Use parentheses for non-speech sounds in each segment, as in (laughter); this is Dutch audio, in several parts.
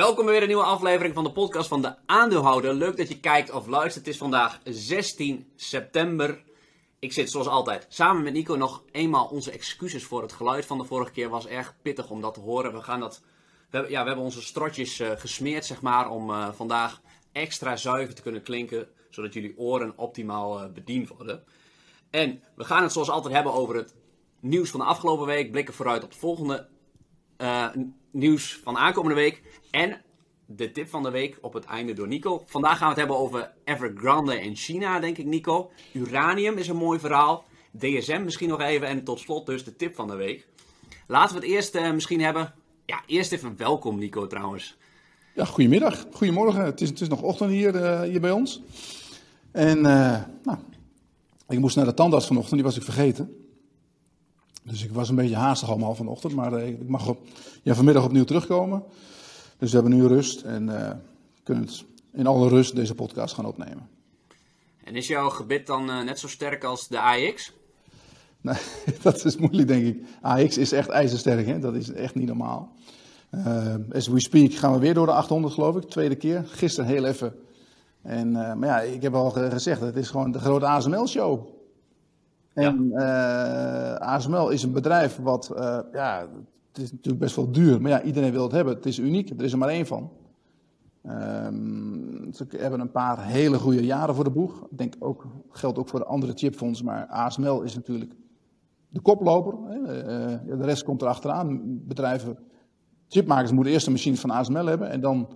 Welkom bij weer een nieuwe aflevering van de podcast van de aandeelhouder. Leuk dat je kijkt of luistert. Het is vandaag 16 september. Ik zit zoals altijd samen met Nico nog eenmaal onze excuses voor het geluid van de vorige keer. Was erg pittig om dat te horen. We, gaan dat, we, ja, we hebben onze strotjes uh, gesmeerd zeg maar, om uh, vandaag extra zuiver te kunnen klinken. Zodat jullie oren optimaal uh, bediend worden. En we gaan het zoals altijd hebben over het nieuws van de afgelopen week. Blikken vooruit op het volgende nieuws van aankomende week. En de tip van de week op het einde door Nico. Vandaag gaan we het hebben over Evergrande in China, denk ik, Nico. Uranium is een mooi verhaal. DSM misschien nog even. En tot slot dus de tip van de week. Laten we het eerst uh, misschien hebben. Ja, eerst even welkom, Nico, trouwens. Ja, goedemiddag. Goedemorgen. Het is, het is nog ochtend hier, uh, hier bij ons. En uh, nou, ik moest naar de tandarts vanochtend, die was ik vergeten. Dus ik was een beetje haastig allemaal vanochtend, maar uh, ik mag op, ja, vanmiddag opnieuw terugkomen. Dus we hebben nu rust en uh, kunnen in alle rust deze podcast gaan opnemen. En is jouw gebit dan uh, net zo sterk als de AX? Nee, (laughs) dat is moeilijk denk ik. AX is echt ijzersterk, hè? dat is echt niet normaal. Uh, as we speak gaan we weer door de 800 geloof ik, tweede keer. Gisteren heel even. En, maar ja, ik heb al gezegd, het is gewoon de grote ASML-show. En uh, ASML is een bedrijf wat, uh, ja, het is natuurlijk best wel duur, maar ja, iedereen wil het hebben. Het is uniek, er is er maar één van. Um, ze hebben een paar hele goede jaren voor de boeg. Ik denk ook, geldt ook voor de andere chipfondsen, maar ASML is natuurlijk de koploper. Uh, de rest komt er achteraan. Bedrijven, chipmakers moeten eerst een machine van ASML hebben en dan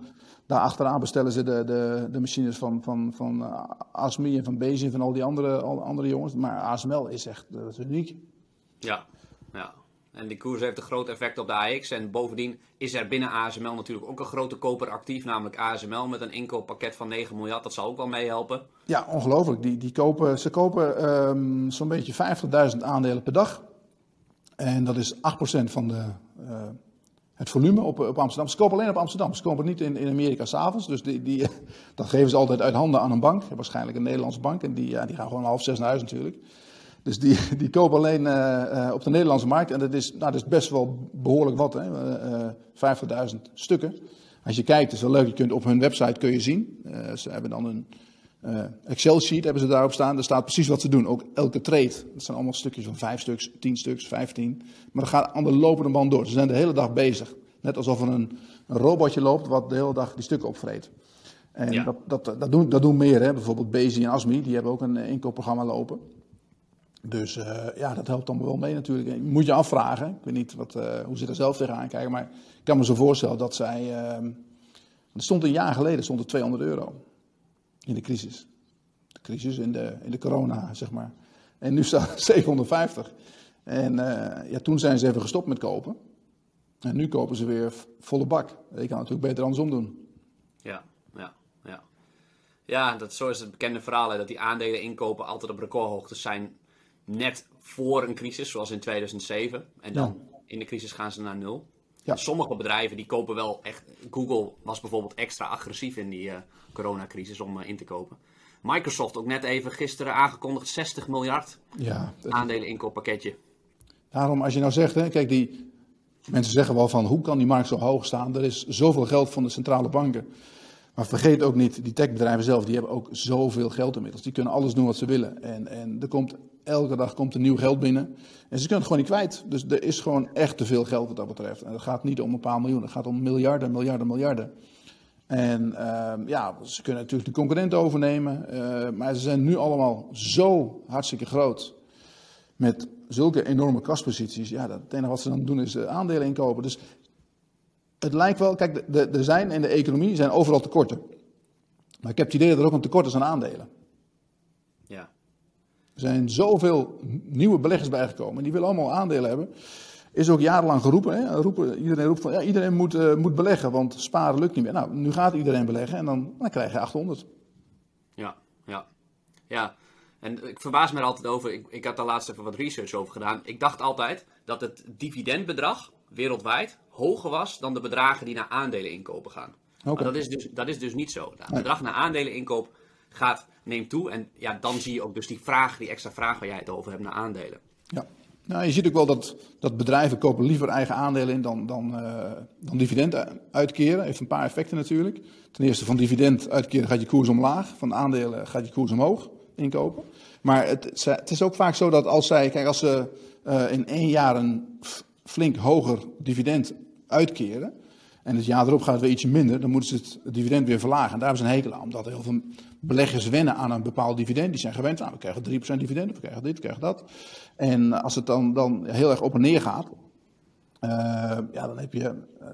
daar achteraan bestellen ze de, de, de machines van, van, van uh, ASMI en van Bezi en van al die andere, al andere jongens. Maar ASML is echt dat is uniek. Ja, ja. En die koers heeft een groot effect op de AX. En bovendien is er binnen ASML natuurlijk ook een grote koper actief, namelijk ASML met een inkooppakket van 9 miljard. Dat zal ook wel meehelpen. Ja, ongelooflijk. Die, die kopen, ze kopen um, zo'n beetje 50.000 aandelen per dag. En dat is 8% van de, uh, het volume op, op Amsterdam. Ze kopen alleen op Amsterdam. Ze kopen niet in, in Amerika s'avonds. Dus die, die, (laughs) dat geven ze altijd uit handen aan een bank. Waarschijnlijk een Nederlandse bank. En die, die gaan gewoon half zes naar huis natuurlijk. Dus die, (laughs) die kopen alleen uh, uh, op de Nederlandse markt. En dat is, nou, dat is best wel behoorlijk wat. Uh, 50.000 stukken. Als je kijkt, is wel leuk. Je kunt op hun website kun je zien. ze hebben dan een Excel-sheet hebben ze daarop staan. Daar staat precies wat ze doen. Ook elke trade. Dat zijn allemaal stukjes van 5 stuks, 10 stuks, 15. Maar dat gaat aan de lopende band door. Ze zijn de hele dag bezig. Net alsof er een, een robotje loopt wat de hele dag die stukken opvreet. En ja. dat, dat, dat, doen, dat doen meer. Hè. Bijvoorbeeld Bezi en Asmi, die hebben ook een inkoopprogramma lopen. Dus uh, ja, dat helpt dan wel mee natuurlijk. Moet je afvragen. Ik weet niet wat, uh, hoe ze er zelf tegenaan kijken. Maar ik kan me zo voorstellen dat zij. Uh, er stond een jaar geleden stond er 200 euro. In de crisis. De crisis in de, in de corona, zeg maar. En nu staat 750. (laughs) En ja, toen zijn ze even gestopt met kopen. En nu kopen ze weer volle bak. Je kan natuurlijk beter andersom doen. Ja, ja, ja. Ja, dat, zo is het bekende verhaal. Hè, dat die aandelen inkopen altijd op recordhoogtes zijn net voor een crisis, zoals in 2007. En dan ja. in de crisis gaan ze naar nul. Ja. Sommige bedrijven die kopen wel echt. Google was bijvoorbeeld extra agressief in die uh, coronacrisis om uh, in te kopen. Microsoft ook net even gisteren aangekondigd 60 miljard ja, aandelen inkooppakketje. Daarom, als je nou zegt, hè, kijk, die mensen zeggen wel van hoe kan die markt zo hoog staan? Er is zoveel geld van de centrale banken. Maar vergeet ook niet, die techbedrijven zelf, die hebben ook zoveel geld inmiddels. Die kunnen alles doen wat ze willen. En, en er komt, elke dag komt er nieuw geld binnen. En ze kunnen het gewoon niet kwijt. Dus er is gewoon echt te veel geld wat dat betreft. En het gaat niet om een paar miljoen, het gaat om miljarden, miljarden, miljarden. En uh, ja, ze kunnen natuurlijk de concurrenten overnemen. Uh, maar ze zijn nu allemaal zo hartstikke groot. Met zulke enorme kasposities. Ja, het enige wat ze dan doen is aandelen inkopen. Dus het lijkt wel, kijk, er zijn in de economie zijn overal tekorten. Maar ik heb het idee dat er ook een tekort is aan aandelen. Er zijn zoveel nieuwe beleggers bijgekomen. Die willen allemaal aandelen hebben. Is ook jarenlang geroepen. Hè? Roepen, iedereen roept van ja, iedereen moet, uh, moet beleggen, want sparen lukt niet meer. Nou, nu gaat iedereen beleggen en dan, dan krijg je 800. Ja, ja. Ja, en ik verbaas me er altijd over. Ik, ik had daar laatst even wat research over gedaan. Ik dacht altijd dat het dividendbedrag wereldwijd hoger was dan de bedragen die naar aandelen inkopen gaan. Okay. Maar dat is, dus, dat is dus niet zo. Het bedrag naar aandelen inkoop gaat, neemt toe. En ja, dan zie je ook dus die vraag, die extra vraag waar jij het over hebt naar aandelen. Ja. Nou, je ziet ook wel dat, dat bedrijven kopen liever eigen aandelen in dan, dan, uh, dan dividend uitkeren. Heeft een paar effecten natuurlijk. Ten eerste van dividend uitkeren gaat je koers omlaag. Van aandelen gaat je koers omhoog inkopen. Maar het, het is ook vaak zo dat als zij, kijk, als ze uh, in één jaar een flink hoger dividend uitkeren. En het jaar erop gaat het weer ietsje minder, dan moeten ze het dividend weer verlagen. En daar hebben ze een hekel aan, omdat heel veel beleggers wennen aan een bepaald dividend. Die zijn gewend aan, we krijgen 3% dividend, we krijgen dit, we krijgen dat. En als het dan, dan heel erg op en neer gaat, uh, ja, dan heb je, uh,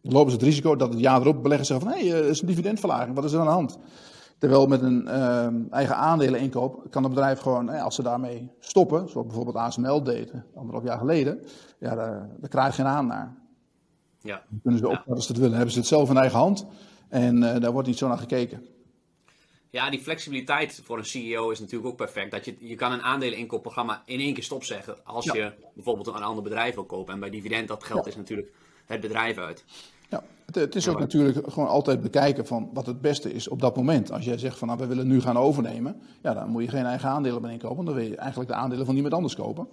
lopen ze het risico dat het jaar erop beleggers zeggen van, hé, hey, is een dividendverlaging, wat is er aan de hand? Terwijl met een eigen aandelen inkoop kan het bedrijf gewoon, als ze daarmee stoppen, zoals bijvoorbeeld ASML deed, anderhalf jaar geleden, ja, daar, daar krijg je geen aan naar. Ja. Dan kunnen ze ook, als ze het willen, hebben ze het zelf in eigen hand en daar wordt niet zo naar gekeken. Ja, die flexibiliteit voor een CEO is natuurlijk ook perfect. Dat je, je kan een aandeleninkoopprogramma in één keer stopzeggen als je bijvoorbeeld een ander bedrijf wil kopen. En bij dividend, dat geld is natuurlijk het bedrijf uit. Ja, het, het is ook natuurlijk gewoon altijd bekijken van wat het beste is op dat moment. Als jij zegt van nou, we willen nu gaan overnemen, ja, dan moet je geen eigen aandelen meer inkopen. Dan wil je eigenlijk de aandelen van iemand anders kopen.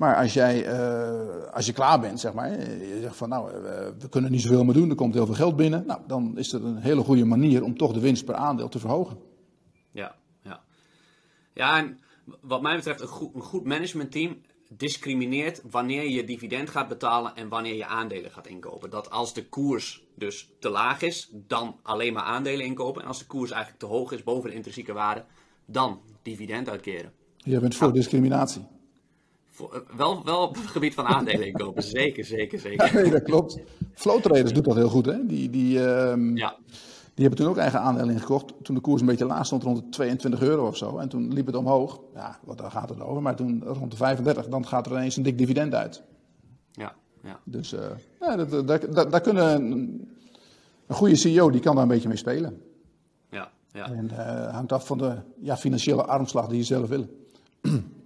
Maar als, jij, uh, als je klaar bent, zeg maar, je zegt van nou, we, we kunnen niet zoveel meer doen, er komt heel veel geld binnen. Nou, dan is dat een hele goede manier om toch de winst per aandeel te verhogen. Ja, ja. Ja, en wat mij betreft, een goed, een goed managementteam discrimineert wanneer je dividend gaat betalen en wanneer je aandelen gaat inkopen. Dat als de koers dus te laag is, dan alleen maar aandelen inkopen. En als de koers eigenlijk te hoog is, boven de intrinsieke waarde, dan dividend uitkeren. Je bent voor nou, discriminatie. Voor, wel, wel op het gebied van aandelen inkopen, (laughs) zeker, zeker, (laughs) zeker. Ja, nee, dat klopt. Flow Traders doet dat heel goed, hè? Die, die, um, ja. Die hebben toen ook eigen aandelen ingekocht. Toen de koers een beetje laag stond, rond de 22 euro of zo. En toen liep het omhoog. Ja, wat daar gaat het over. Maar toen rond de 35, dan gaat er ineens een dik dividend uit. Ja, ja. Dus uh, ja, dat, dat, dat, daar kunnen een, een, goede CEO, die kan daar een beetje mee spelen. Ja, ja. En uh, hangt af van de ja, financiële armslag die je zelf wil. (clears throat)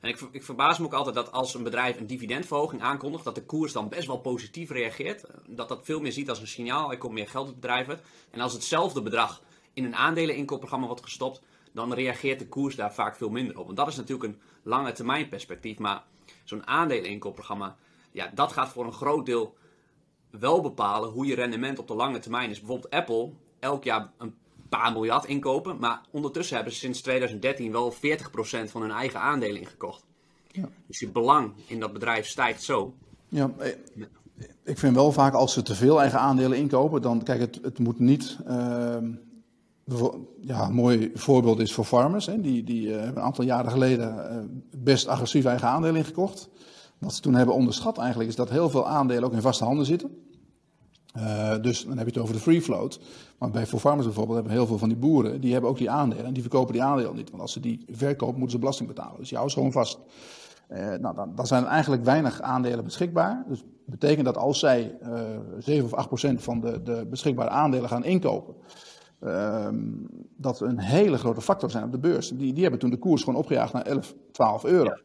En ik, ik verbaas me ook altijd dat als een bedrijf een dividendverhoging aankondigt, dat de koers dan best wel positief reageert. Dat dat veel meer ziet als een signaal, er komt meer geld op het bedrijf uit. En als hetzelfde bedrag in een aandeleninkoopprogramma wordt gestopt, dan reageert de koers daar vaak veel minder op. Want dat is natuurlijk een lange termijn perspectief. Maar zo'n aandeleninkoopprogramma, ja, dat gaat voor een groot deel wel bepalen hoe je rendement op de lange termijn is. Bijvoorbeeld Apple, elk jaar een paar miljard inkopen. Maar ondertussen hebben ze sinds 2013 wel 40% van hun eigen aandelen ingekocht. Ja. Dus je belang in dat bedrijf stijgt zo. Ja, eh, ik vind wel vaak als ze te veel eigen aandelen inkopen, dan kijk, het, het moet niet. Uh, ja, een mooi voorbeeld is voor farmers. Hè, die, die uh, een aantal jaren geleden uh, best agressief eigen aandelen ingekocht. Wat ze toen hebben onderschat eigenlijk is dat heel veel aandelen ook in vaste handen zitten. Uh, dus dan heb je het over de free float. Maar bij voor farmers bijvoorbeeld hebben heel veel van die boeren, die hebben ook die aandelen. En die verkopen die aandelen niet. Want als ze die verkopen, moeten ze belasting betalen. Dus houdt ze gewoon vast. Uh, nou, dan, dan, zijn er eigenlijk weinig aandelen beschikbaar. Dus dat betekent dat als zij uh, eh, 7 of 8 procent van de, de beschikbare aandelen gaan inkopen, ehm, dat een hele grote factor zijn op de beurs. Die, die hebben toen de koers gewoon opgejaagd naar 11, 12 euro. Ja.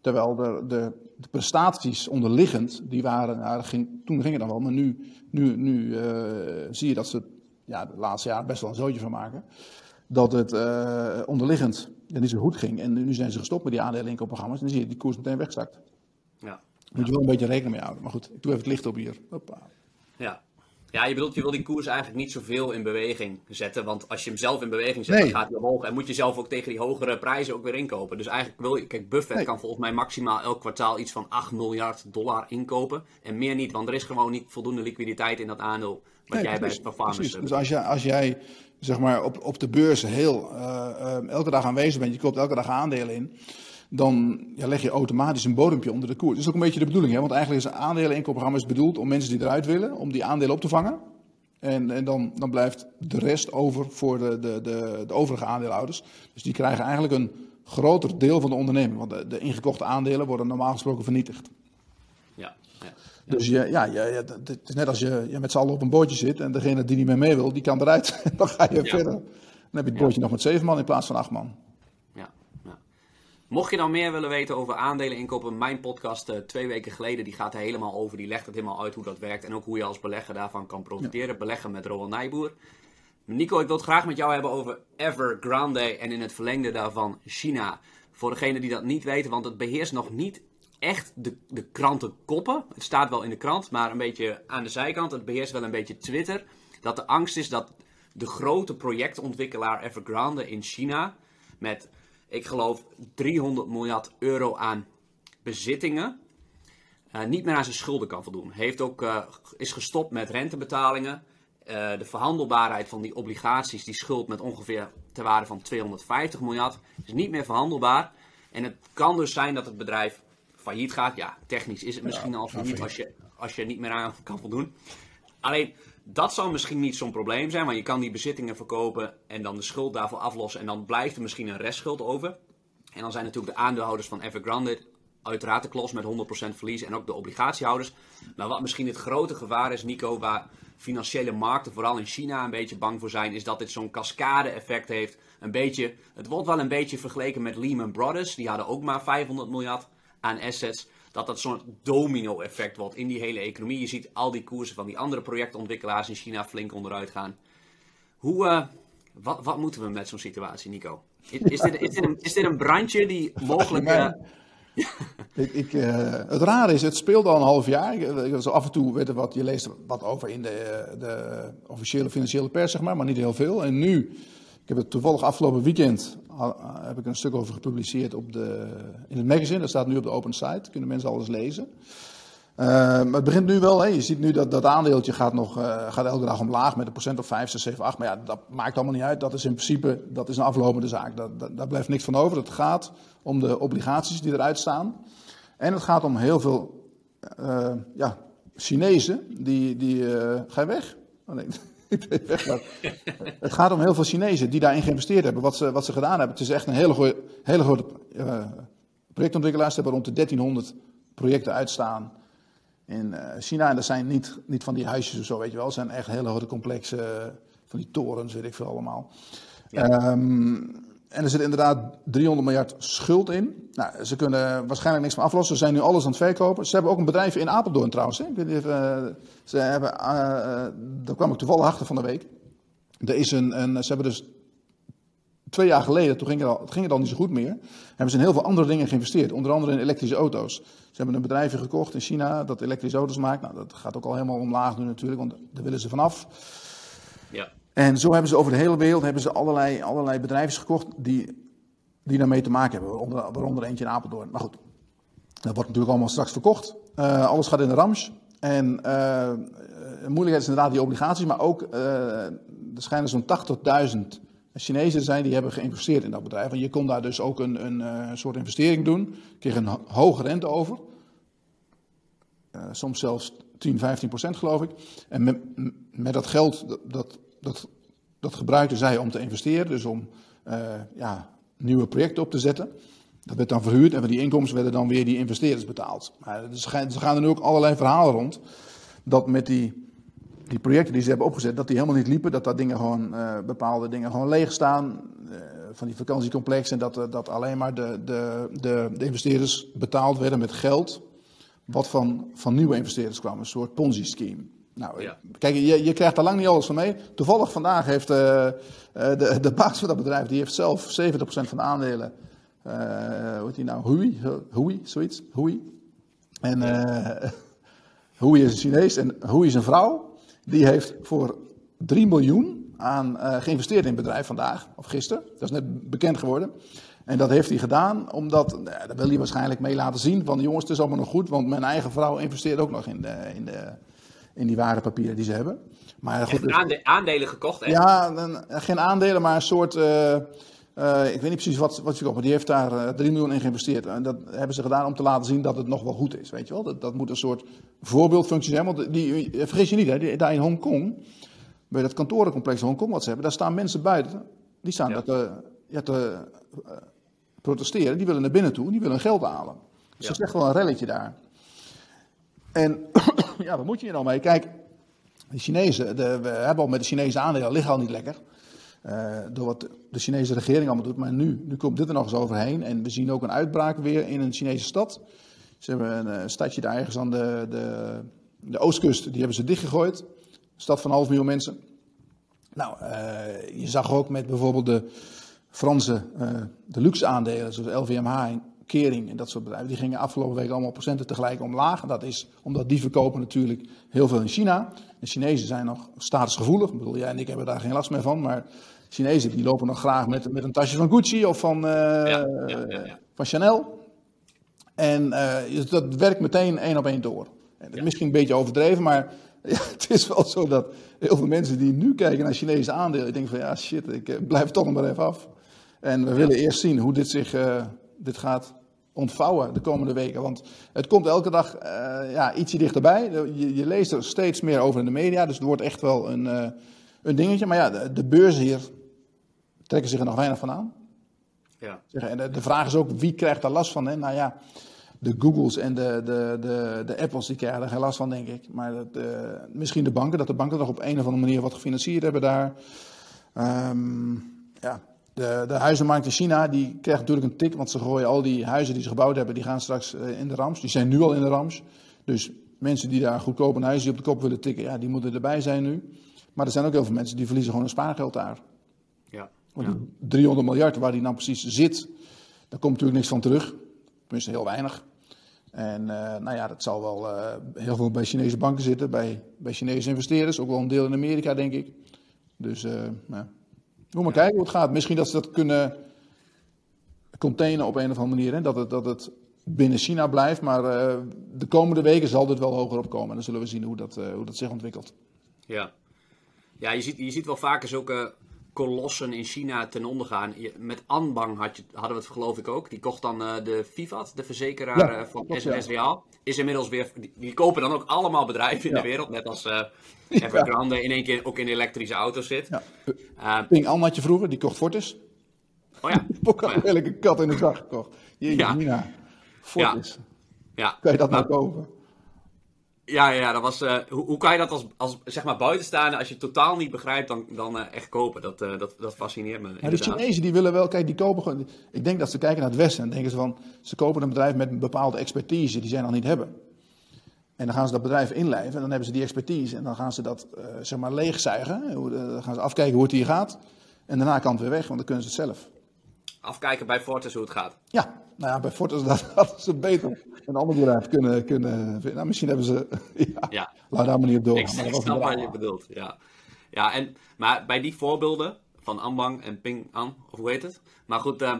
Terwijl de, de, de, prestaties onderliggend, die waren, nou, ging, toen ging het dan wel, maar nu, nu, nu uh, zie je dat ze ja, de laatste jaar best wel een zootje van maken. Dat het uh, onderliggend ja, niet zo goed ging. En nu zijn ze gestopt met die aandeleninkoopprogramma's. En dan zie je die koers meteen wegzakt. Ja. Moet je wel een beetje rekening mee houden. Maar goed, ik doe even het licht op hier. Hoppa. Ja, ja, je bedoelt, je wil die koers eigenlijk niet zoveel in beweging zetten. Want als je hem zelf in beweging zet, dan gaat hij omhoog. En moet je zelf ook tegen die hogere prijzen ook weer inkopen. Dus eigenlijk wil je... Kijk, Buffett kan volgens mij maximaal elk kwartaal iets van 8 miljard dollar inkopen. En meer niet, want er is gewoon niet voldoende liquiditeit in dat aandeel. Wat jij bij het farmers Dus als, jij, als jij zeg maar, op, op de beurs heel, uh, uh, elke dag aanwezig bent, je koopt elke dag aandelen in dan ja, leg je automatisch een bodempje onder de koers. Dat is ook een beetje de bedoeling, hè? want eigenlijk is een aandeleninkoopprogramma bedoeld om mensen die eruit willen, om die aandelen op te vangen. En, en dan, dan blijft de rest over voor de, de, de, de overige aandeelhouders. Dus die krijgen eigenlijk een groter deel van de onderneming, want de, ingekochte aandelen worden normaal gesproken vernietigd. Ja, ja. Dus je, ja, je, het is net als je, je met z'n allen op een bootje zit en degene die niet meer mee wil, die kan eruit. (laughs) dan ga je verder. Dan heb je het bootje nog met zeven man in plaats van acht man. Mocht je nou meer willen weten over aandelen inkopen, mijn podcast uh, twee weken geleden, die gaat er helemaal over. Die legt het helemaal uit hoe dat werkt en ook hoe je als belegger daarvan kan profiteren. Beleggen met Roland Nijboer. Nico, ik wil het graag met jou hebben over Evergrande en in het verlengde daarvan China. Voor degenen die dat niet weten, want het beheerst nog niet echt de, de krantenkoppen. Het staat wel in de krant, maar een beetje aan de zijkant. Het beheerst wel een beetje Twitter. Dat de angst is dat de grote projectontwikkelaar Evergrande in China met, ik geloof, 300 miljard euro aan bezittingen uh, niet meer aan zijn schulden kan voldoen. Heeft ook, uh, is gestopt met rentebetalingen. Uh, de verhandelbaarheid van die obligaties, die schuld met ongeveer ter waarde van 250 miljard, is niet meer verhandelbaar. En het kan dus zijn dat het bedrijf failliet gaat. Ja, technisch is het misschien al failliet als je, als je niet meer aan kan voldoen. Alleen, dat zal misschien niet zo'n probleem zijn, want je kan die bezittingen verkopen en dan de schuld daarvoor aflossen. En dan blijft er misschien een restschuld over. En dan zijn natuurlijk de aandeelhouders van Evergrande uiteraard de klos met 100% verlies en ook de obligatiehouders. Maar wat misschien het grote gevaar is, Nico, waar financiële markten, vooral in China, een beetje bang voor zijn, is dat dit zo'n cascade-effect heeft. Een beetje, het wordt wel een beetje vergeleken met Lehman Brothers. Die hadden ook maar 500 miljard aan assets. Dat dat zo'n domino-effect wordt in die hele economie. Je ziet al die koersen van die andere projectontwikkelaars in China flink onderuit gaan. Hoe, uh, wat, wat moeten we met zo'n situatie, Nico? Is, is, dit, is, dit een, is dit een brandje die mogelijk... Uh, (laughs) ik, ik, uh, het rare is, het speelt al een half jaar. Zo af en toe weet wat, je leest wat over in de, de, officiële financiële pers, zeg maar, maar niet heel veel. En nu, ik heb het toevallig afgelopen weekend, heb ik een stuk over gepubliceerd op de, in het magazine. Dat staat nu op de open site, kunnen mensen alles lezen. Uh, maar het begint nu wel, hè. je ziet nu dat dat aandeeltje gaat, nog, uh, gaat elke dag omlaag met een procent of 5, 6, 7, 8. Maar ja, dat maakt allemaal niet uit. Dat is in principe dat is een aflopende zaak. Dat, dat, daar blijft niks van over. Het gaat om de obligaties die eruit staan. En het gaat om heel veel uh, ja, Chinezen die, die ga je weg? Oh nee. (laughs) (laughs) het gaat om heel veel Chinezen die daarin geïnvesteerd hebben. Wat ze, wat ze gedaan hebben. Het is echt een hele, goeie, hele grote projectontwikkelaars. Ze hebben rond de 1300 projecten uitstaan in uh, China. En dat zijn niet, niet van die huisjes of zo, weet je wel. Het zijn echt hele grote complexe, van die torens, weet ik veel allemaal. Ja. Um, en er zit inderdaad 300 miljard schuld in. Nou, ze kunnen waarschijnlijk niks meer aflossen. Ze zijn nu alles aan het verkopen. Ze hebben ook een bedrijf in Apeldoorn trouwens. Hè? Uh, ze hebben, uh, daar kwam ik toevallig achter van de week. Er is een, een, ze hebben dus twee jaar geleden, toen ging het, al, ging het niet zo goed meer, hebben ze in heel veel andere dingen geïnvesteerd. Onder andere in elektrische auto's. Ze hebben een bedrijfje gekocht in China dat elektrische auto's maakt. Nou, dat gaat ook al helemaal omlaag nu natuurlijk, want daar willen ze vanaf. Ja. En zo hebben ze over de hele wereld hebben ze allerlei, allerlei bedrijven gekocht die, die daarmee te maken hebben. Waaronder, eentje in Apeldoorn. Maar goed, dat wordt natuurlijk allemaal straks verkocht. Uh, alles gaat in de rams. En uh, moeilijkheid is inderdaad die obligaties, maar ook er schijnen zo'n 80.000 Chinezen zijn die hebben geïnvesteerd in dat bedrijf. En je kon daar dus ook een, een, soort investering doen. Kreeg een hoge rente over. Soms zelfs 10, 15 procent geloof ik. En met, met dat geld, dat, dat, dat gebruikten zij om te investeren. Dus om uh, ja, nieuwe projecten op te zetten. Dat werd dan verhuurd en van die inkomsten werden dan weer die investeerders betaald. Maar er gaan er nu ook allerlei verhalen rond. Dat met die die projecten die ze hebben opgezet, dat die helemaal niet liepen. Dat daar dingen gewoon, uh, bepaalde dingen gewoon leeg staan. Uh, van die vakantiecomplexen. En dat, dat alleen maar de, de, de, de, investeerders betaald werden met geld. Wat van, van nieuwe investeerders kwam. Een soort Ponzi-scheme. Nou, ja. kijk, je, je krijgt daar lang niet alles van mee. Toevallig vandaag heeft de, de baas van dat bedrijf, die heeft zelf 70% van de aandelen. hoe heet die nou? Hui? Hui, zoiets? Hui. En (laughs) Hui is een Chinees en Hui is een vrouw. Die heeft voor 3 miljoen aan uh, geïnvesteerd in het bedrijf vandaag, of gisteren. Dat is net bekend geworden. En dat heeft hij gedaan omdat, nou, dat wil hij waarschijnlijk mee laten zien, van jongens, het is allemaal nog goed, want mijn eigen vrouw investeert ook nog in, de, in, de, in die waardepapieren die ze hebben. Maar goed, dus, aandelen gekocht, hè? Ja, geen aandelen, maar een soort... Uh, uh, ik weet niet precies wat, wat je koopt, maar die heeft daar uh, 3 miljoen in geïnvesteerd. En dat hebben ze gedaan om te laten zien dat het nog wel goed is, weet je wel. Dat, dat moet een soort voorbeeldfunctie zijn. Want die, vergis je niet, hè, daar in Hongkong, bij dat kantorencomplex Hongkong wat ze hebben, daar staan mensen buiten. Die staan ja. te, ja, te protesteren, die willen naar binnen toe, die willen geld halen. Dus ja. dat is echt wel een relletje daar. En (coughs) ja, wat moet je hier nou mee? Kijk, de Chinezen, de, we hebben al met de Chinese aandelen, liggen al niet lekker. Uh, door wat de Chinese regering allemaal doet. Maar nu, nu komt dit er nog eens overheen. En we zien ook een uitbraak weer in een Chinese stad. Ze hebben een, een stadje daar ergens aan de, de, de, oostkust. Die hebben ze dichtgegooid. Een stad van half miljoen mensen. Nou, uh, je zag ook met bijvoorbeeld de Franse, de luxe aandelen, zoals LVMH Kering en dat soort bedrijven, die gingen afgelopen week allemaal procenten tegelijk omlaag. En dat is omdat die verkopen natuurlijk heel veel in China. De Chinezen zijn nog statusgevoelig. Ik bedoel, jij en ik hebben daar geen last meer van, maar Chinezen die lopen nog graag met, met een tasje van Gucci of van, ja, ja, van Chanel. En uh, dat werkt meteen één op één door. Misschien een beetje overdreven, maar (laughs) ja, het is wel zo dat heel veel mensen die nu kijken naar Chinese aandelen, denken van ja shit, ik uh, blijf toch nog maar even af. En we willen eerst zien hoe dit zich uh, dit gaat ontvouwen de komende weken. Want het komt elke dag ja, ietsje dichterbij. Je, je, leest er steeds meer over in de media, dus het wordt echt wel een, een dingetje. Maar ja, de, de beurzen hier trekken zich er nog weinig van aan. Ja. En de, de vraag is ook, wie krijgt daar last van? Hè? Nou ja, de Googles en de, de, de, de Apples, die krijgen er geen last van, denk ik. Maar dat, uh, misschien de banken, dat de banken nog op een of andere manier wat gefinancierd hebben daar. Um, ja, de, de huizenmarkt in China, die krijgt natuurlijk een tik, want ze gooien al die huizen die ze gebouwd hebben, die gaan straks uh, in de rams. Die zijn nu al in de rams. Dus mensen die daar goedkoop een huisje op de kop willen tikken, ja, die moeten erbij zijn nu. Maar er zijn ook heel veel mensen die verliezen gewoon hun spaargeld daar. Ja. Want die 300 miljard waar die nou precies zit, daar komt natuurlijk niks van terug. Tenminste, heel weinig. En uh, nou ja, dat zal wel uh, heel veel bij Chinese banken zitten, bij, bij Chinese investeerders, ook wel een deel in Amerika, denk ik. Dus uh, nou, we maar kijken hoe het gaat. Misschien dat ze dat kunnen containen op een of andere manier, hè? Dat, het, dat het binnen China blijft, maar de komende weken zal dit wel hoger opkomen. En dan zullen we zien hoe dat, hoe dat zich ontwikkelt. Ja, ja je, ziet, je ziet wel vaker zulke kolossen in China ten onder gaan. Met Anbang had je, hadden we het geloof ik ook. Die kocht dan uh, de Vivat, de verzekeraar ja, uh, van SNS Real. Is inmiddels weer, die, die, kopen dan ook allemaal bedrijven in ja. de wereld. Net als (laughs) uh, Evergrande in één keer ook in elektrische auto's zit. Ja. Ping An had je vroeger, die kocht Fortis. Oh ja. (laughs) Ook oh, een kat in de zak gekocht. Jeetje, ja. Nina. Fortis. Ja. Kan je dat nou kopen? Ja, ja, dat was, uh, hoe, hoe, kan je dat als, als zeg maar buitenstaander, als je het totaal niet begrijpt, dan, dan uh, echt kopen? Dat, uh, dat, dat fascineert me. Ja, de Chinezen die willen wel, kijk, die kopen gewoon. Ik denk dat ze kijken naar het Westen en denken ze van, ze kopen een bedrijf met een bepaalde expertise die zij nog niet hebben. En dan gaan ze dat bedrijf inlijven en dan hebben ze die expertise en dan gaan ze dat, zeg maar, leegzuigen. Dan gaan ze afkijken hoe het hier gaat en daarna kan het weer weg, want dan kunnen ze het zelf. Afkijken bij Fortis hoe het gaat? Ja, nou ja, bij Fortis dat (laughs) hadden ze beter een ander bedrijf kunnen, kunnen Nou, misschien hebben ze... (laughs) Ja, ja. laat daar maar niet op door. Ik, ik snap wat je bedoelt, ja. Ja, en, maar bij die voorbeelden van Ambang en Ping An, of hoe heet het? Maar goed, uh,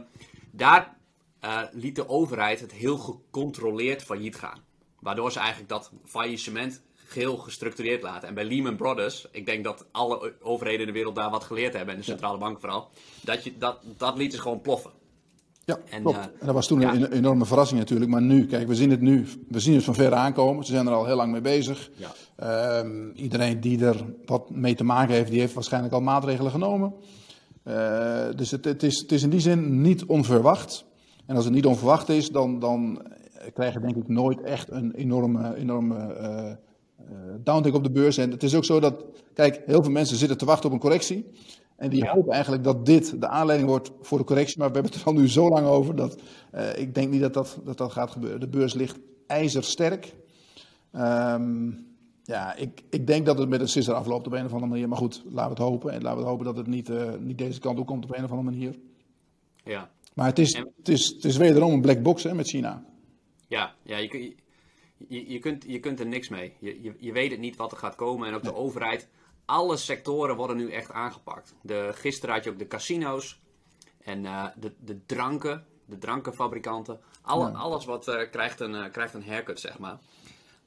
daar uh, liet de overheid het heel gecontroleerd failliet gaan. Waardoor ze eigenlijk dat faillissement geheel gestructureerd laten. En bij Lehman Brothers, ik denk dat alle overheden in de wereld daar wat geleerd hebben, en de centrale bank vooral, dat, je, dat, dat liet ze gewoon ploffen. Ja, en, klopt. Uh, en dat was toen ja. een enorme verrassing natuurlijk. Maar nu, kijk, we zien het nu. We zien het van ver aankomen. Ze zijn er al heel lang mee bezig. Ja. Um, iedereen die er wat mee te maken heeft, die heeft waarschijnlijk al maatregelen genomen. Uh, dus het, het, is, het is in die zin niet onverwacht. En als het niet onverwacht is, dan, dan krijg je denk ik nooit echt een enorme, enorme uh, downtick op de beurs. En het is ook zo dat, kijk, heel veel mensen zitten te wachten op een correctie. En die hopen eigenlijk dat dit de aanleiding wordt voor de correctie. Maar we hebben het er al nu zo lang over dat uh, ik denk niet dat dat, dat dat gaat gebeuren. De beurs ligt ijzersterk. Um, ja, ik, ik denk dat het met een sisser afloopt op een of andere manier. Maar goed, laten we het hopen. En laten we hopen dat het niet, uh, niet deze kant op komt op een of andere manier. Ja. Maar het is, en... het is, het is wederom een black box hè, met China. Ja, ja je, je, je, kunt, je kunt er niks mee. Je, je, je weet het niet wat er gaat komen. En ook de overheid alle sectoren worden nu echt aangepakt. De, gisteren had je ook de casino's en uh, de, de dranken, de drankenfabrikanten. Alle, Alles wat uh, krijgt, een, uh, krijgt een haircut, zeg maar.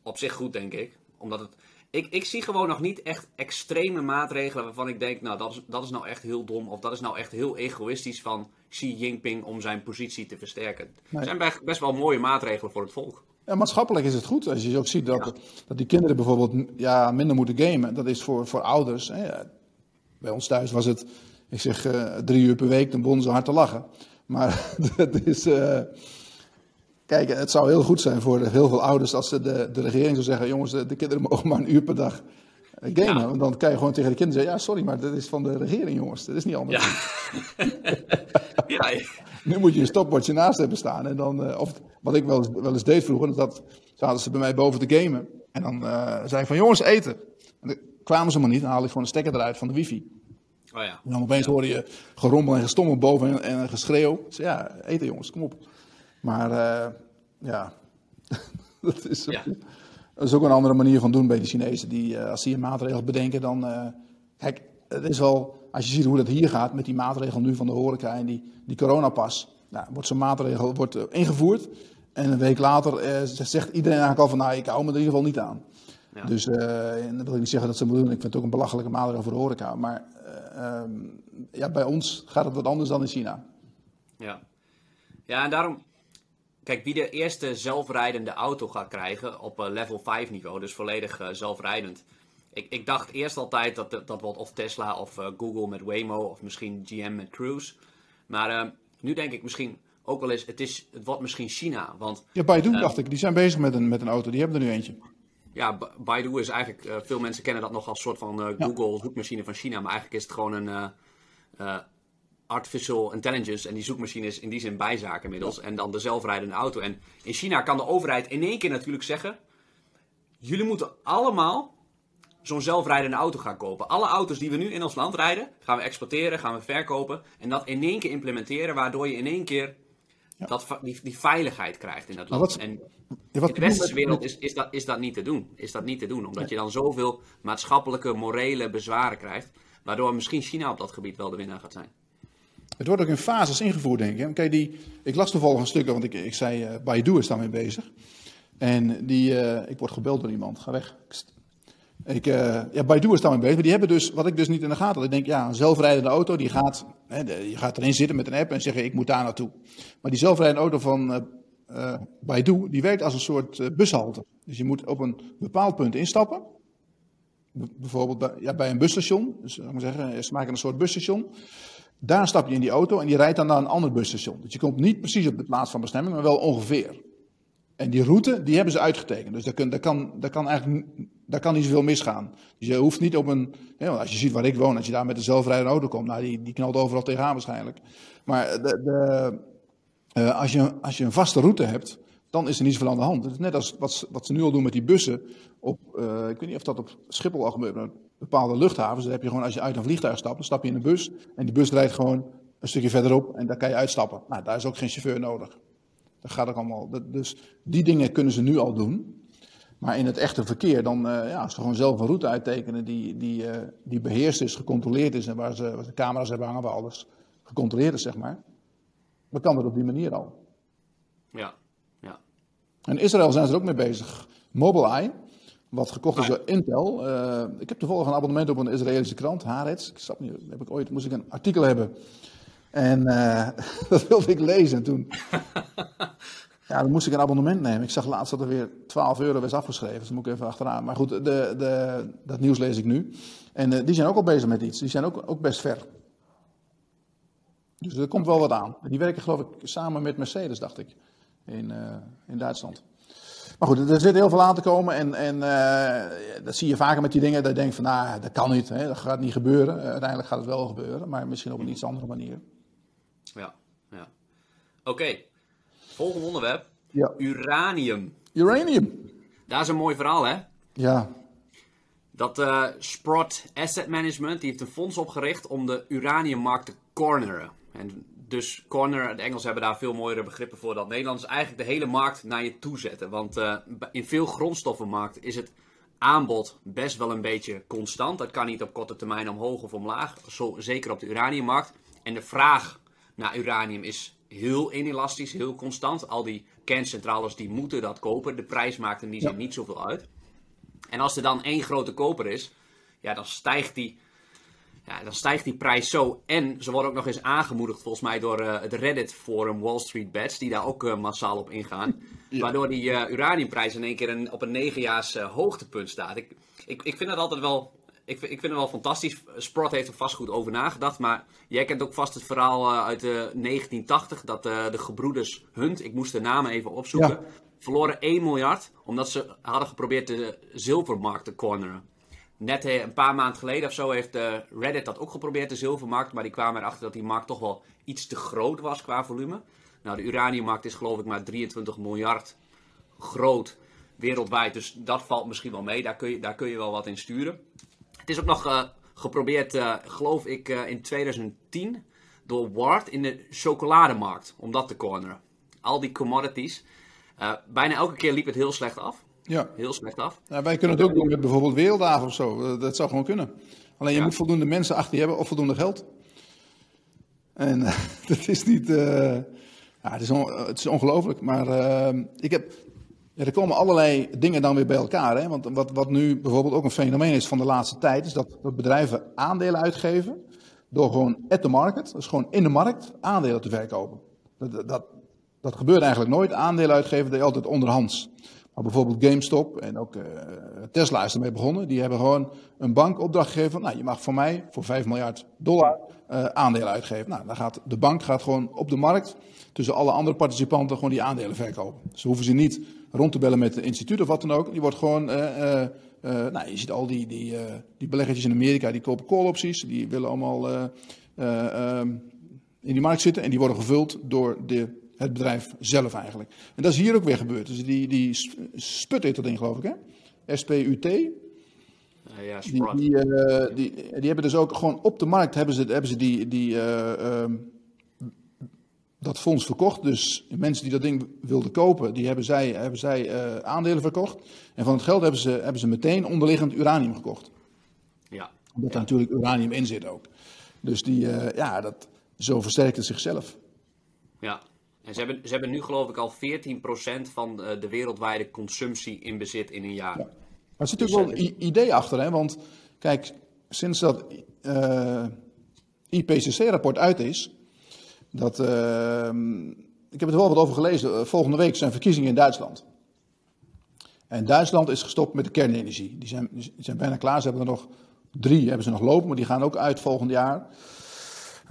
Op zich goed, denk ik. Omdat het, ik, ik zie gewoon nog niet echt extreme maatregelen waarvan ik denk, nou, dat is, dat is nou echt heel dom. Of dat is nou echt heel egoïstisch van Xi Jinping om zijn positie te versterken. Nee. Er zijn best wel mooie maatregelen voor het volk. Ja, maatschappelijk is het goed. Als je ook ziet dat, dat die kinderen bijvoorbeeld ja, minder moeten gamen. Dat is voor, voor ouders. Hè. Bij ons thuis was het, ik zeg, uh, drie uur per week. Dan begonnen ze hard te lachen. Maar (laughs) het is... Uh, kijk, het zou heel goed zijn voor heel veel ouders als de, de regering zou zeggen... jongens, de, de kinderen mogen maar een uur per dag gamen. Ja. Want dan kan je gewoon tegen de kinderen zeggen... ja, sorry, maar dat is van de regering, jongens. Dat is niet anders. Ja. (laughs) ja. Nu moet je een stopwatch naast hebben staan. En dan, uh, of wat ik wel eens, wel eens deed vroeger, dat zaten ze bij mij boven te gamen. En dan uh, zei ik van jongens eten. En dan kwamen ze maar niet, dan haal ik gewoon een stekker eruit van de wifi. Oh ja. En dan opeens hoor je gerommel en gestommel boven en, en geschreeuw. Dus ja, eten jongens, kom op. Maar uh, ja, (laughs) dat, is, ja. dat is ook een andere manier van doen bij de Chinezen. Die, als die een maatregel bedenken, dan... Kijk, het is wel... Als je ziet hoe dat hier gaat met die maatregel nu van de horeca en die, die coronapas. Nou, wordt zo'n maatregel wordt, ingevoerd. En een week later zegt iedereen eigenlijk al van... Nou, ik hou me er in ieder geval niet aan. Ja. Dus en dan wil ik niet zeggen dat ze moeten doen. Ik vind het ook een belachelijke maatregel voor de horeca. Maar Ehm, ja, bij ons gaat het wat anders dan in China. Ja, ja en daarom, kijk, wie de eerste zelfrijdende auto gaat krijgen op level 5 niveau, dus volledig zelfrijdend. Ik, ik dacht eerst altijd dat dat wordt of Tesla of uh, Google met Waymo of misschien GM met Cruise. Maar ehm, nu denk ik misschien ook wel eens, het, is, het wordt misschien China. Want, ja, Baidu dacht ik, die zijn bezig met een, met een auto, die hebben er nu eentje. Ja, Baidu is eigenlijk, uh, veel mensen kennen dat nog als soort van Google zoekmachine van China, maar eigenlijk is het gewoon een artificial intelligence en die zoekmachine is in die zin bijzaak inmiddels en dan de zelfrijdende auto. En in China kan de overheid in één keer natuurlijk zeggen, jullie moeten allemaal zo'n zelfrijdende auto gaan kopen. Alle auto's die we nu in ons land rijden, gaan we exporteren, gaan we verkopen en dat in één keer implementeren, waardoor je in één keer dat, die, die veiligheid krijgt in dat land. en in de westerse wereld is, is, dat, is dat niet te doen. Is dat niet te doen, omdat je dan zoveel maatschappelijke, morele bezwaren krijgt, waardoor misschien China op dat gebied wel de winnaar gaat zijn. Het wordt ook in fases ingevoerd, denk ik. Kijk, die, ik las toevallig een stuk, want ik, ik zei, uh, Baidu is daarmee bezig. En die, uh, ik word gebeld door iemand, ga weg. Ik, uh, ja, Baidu is daarmee bezig. Maar die hebben dus, wat ik dus niet in de gaten had. Ik denk, ja, een zelfrijdende auto, die gaat, hè, je gaat erin zitten met een app en zeggen, ik moet daar naartoe. Maar die zelfrijdende auto van uh, uh, Baidu, die werkt als een soort bushalte. Dus je moet op een bepaald punt instappen. Bijvoorbeeld bij, ja, bij een busstation. Dus ik maar zeggen, ze maken een soort busstation. Daar stap je in die auto en die rijdt dan naar een ander busstation. Dus je komt niet precies op de plaats van bestemming, maar wel ongeveer. En die route, die hebben ze uitgetekend. Dus daar, daar, kan, daar, kan, eigenlijk, daar kan niet zoveel misgaan. Dus je hoeft niet op een... als je ziet waar ik woon, als je daar met een zelfrijdende auto komt... Nou, die, die knalt overal tegenaan waarschijnlijk. Maar de, de, uh, als, je, als je een vaste route hebt, dan is er niet zoveel aan de hand. Het is net als wat, wat ze nu al doen met die bussen. Op, uh, ik weet niet of dat op Schiphol al gebeurt, maar bepaalde luchthavens. Dan heb je gewoon, als je uit een vliegtuig stapt, dan stap je in een bus. En die bus rijdt gewoon een stukje verderop en daar kan je uitstappen. Nou, daar is ook geen chauffeur nodig. Dat gaat ook allemaal. Dus die dingen kunnen ze nu al doen. Maar in het echte verkeer, dan uh, ja, als ze gewoon zelf een route uittekenen die, die, uh, die beheerst is, gecontroleerd is en waar ze, waar ze camera's hebben hangen, waar alles gecontroleerd is, zeg maar. Dan kan dat op die manier al. Ja, ja. En Israël zijn ze er ook mee bezig. Mobileye, wat gekocht is door Intel. Uh, ik heb toevallig een abonnement op een Israëlische krant, Haaretz. Ik snap niet, heb ik ooit, moest ik een artikel hebben en uh, (laughs) dat wilde ik lezen. En toen, (laughs) ja, dan moest ik een abonnement nemen. Ik zag laatst dat er weer 12 euro was afgeschreven. Dus dan moet ik even achteraan. Maar goed, de, de, dat nieuws lees ik nu. En uh, die zijn ook al bezig met iets. Die zijn ook, ook best ver. Dus er komt wel wat aan. Die werken geloof ik samen met Mercedes, dacht ik. In, uh, in Duitsland. Maar goed, er zit heel veel aan te komen. En, en uh, dat zie je vaker met die dingen. Dat je denkt van, nou, dat kan niet. Hè, dat gaat niet gebeuren. uiteindelijk gaat het wel gebeuren. Maar misschien op een iets andere manier. Ja, ja. Oké, volgende onderwerp. Ja. Uranium. Uranium. Daar is een mooi verhaal, hè? Ja. Dat uh, Sprott Asset Management, die heeft een fonds opgericht om de uraniummarkt te corneren. En dus corner, de Engelsen hebben daar veel mooiere begrippen voor dan Nederlanders. Eigenlijk de hele markt naar je toe zetten. Want uh, in veel grondstoffenmarkten is het aanbod best wel een beetje constant. Dat kan niet op korte termijn omhoog of omlaag. Zo, zeker op de uraniummarkt. En de vraag naar uranium is heel inelastisch, heel constant. Al die kerncentrales die moeten dat kopen. De prijs maakt in die zin niet zoveel uit. En als er dan één grote koper is, ja, dan stijgt die, ja, dan stijgt die prijs zo. En ze worden ook nog eens aangemoedigd volgens mij door uh, het Reddit-forum Wall Street Bets, die daar ook uh, massaal op ingaan. Waardoor die uh, uraniumprijs in één keer een, op een negenjaars hoogtepunt staat. Ik, ik, ik vind dat altijd wel ik, ik vind het wel fantastisch. Sprott heeft er vast goed over nagedacht. Maar jij kent ook vast het verhaal uh, uit de 1980. Dat uh, de gebroeders Hunt, ik moest de namen even opzoeken, verloren 1 miljard. Omdat ze hadden geprobeerd de zilvermarkt te corneren. Net een paar maanden geleden of zo heeft Reddit dat ook geprobeerd, de zilvermarkt. Maar die kwamen erachter dat die markt toch wel iets te groot was qua volume. Nou, de uraniummarkt is geloof ik maar 23 miljard groot wereldwijd. Dus dat valt misschien wel mee. Daar kun je, daar kun je wel wat in sturen. Het is ook nog uh, geprobeerd, uh, geloof ik, uh, in 2010 door Ward in de chocolademarkt om dat te corneren. Al die commodities. Bijna elke keer liep het heel slecht af. Ja. Heel slecht af. Ja, wij kunnen het ook doen met bijvoorbeeld werelddagen of zo. Dat zou gewoon kunnen. Alleen je Ja. moet voldoende mensen achter je hebben of voldoende geld. En (laughs) dat is niet. eh, ja, het is, on- het is ongelooflijk. Maar eh, ik heb. Er komen allerlei dingen dan weer bij elkaar. Hè? Want wat, wat nu bijvoorbeeld ook een fenomeen is van de laatste tijd, is dat, dat bedrijven aandelen uitgeven. Door gewoon at the market, dus gewoon in de markt, aandelen te verkopen. Dat, dat- dat, gebeurt eigenlijk nooit. Aandelen uitgeven, je altijd onderhands. Maar bijvoorbeeld GameStop en ook eh, Tesla is ermee begonnen. Die hebben gewoon een bank opdracht gegeven. van, Nou, je mag voor mij voor 5 miljard dollar eh, aandelen uitgeven. Nou, dan gaat de bank gaat gewoon op de markt tussen alle andere participanten gewoon die aandelen verkopen. Ze hoeven ze niet rond te bellen met een instituut of wat dan ook. Die wordt gewoon, eh, nou, je ziet al die, die, die beleggertjes in Amerika, die kopen call opties. Die willen allemaal eh, eh, ehm, in die markt zitten en die worden gevuld door de, het bedrijf zelf eigenlijk. En dat is hier ook weer gebeurd. Dus die, die Sp- Sput heet dat ding geloof ik hè? SPUT. Eh, ja, Die, die, eh, die, die hebben dus ook gewoon op de markt hebben ze, hebben ze die, die, eh, ehm, dat fonds verkocht. Dus mensen die dat ding wilden kopen, die hebben zij, hebben zij eh, aandelen verkocht. En van het geld hebben ze, hebben ze meteen onderliggend uranium gekocht. Ja. Omdat er natuurlijk uranium in zit ook. Dus die, ja, dat, zo versterkt het zichzelf. Ja. En ze hebben, ze hebben nu geloof ik al 14% van eh, de wereldwijde consumptie in bezit in een jaar. Ja. Maar er zit natuurlijk wel een i- idee achter, hè? want kijk, sinds dat eh, IPCC-rapport uit is, dat, eh, ik heb er wel wat over gelezen, Eh, volgende week zijn verkiezingen in Duitsland. En Duitsland is gestopt met de kernenergie. Die zijn, die zijn bijna klaar, ze hebben er nog drie hebben ze nog lopen, maar die gaan ook uit volgend jaar.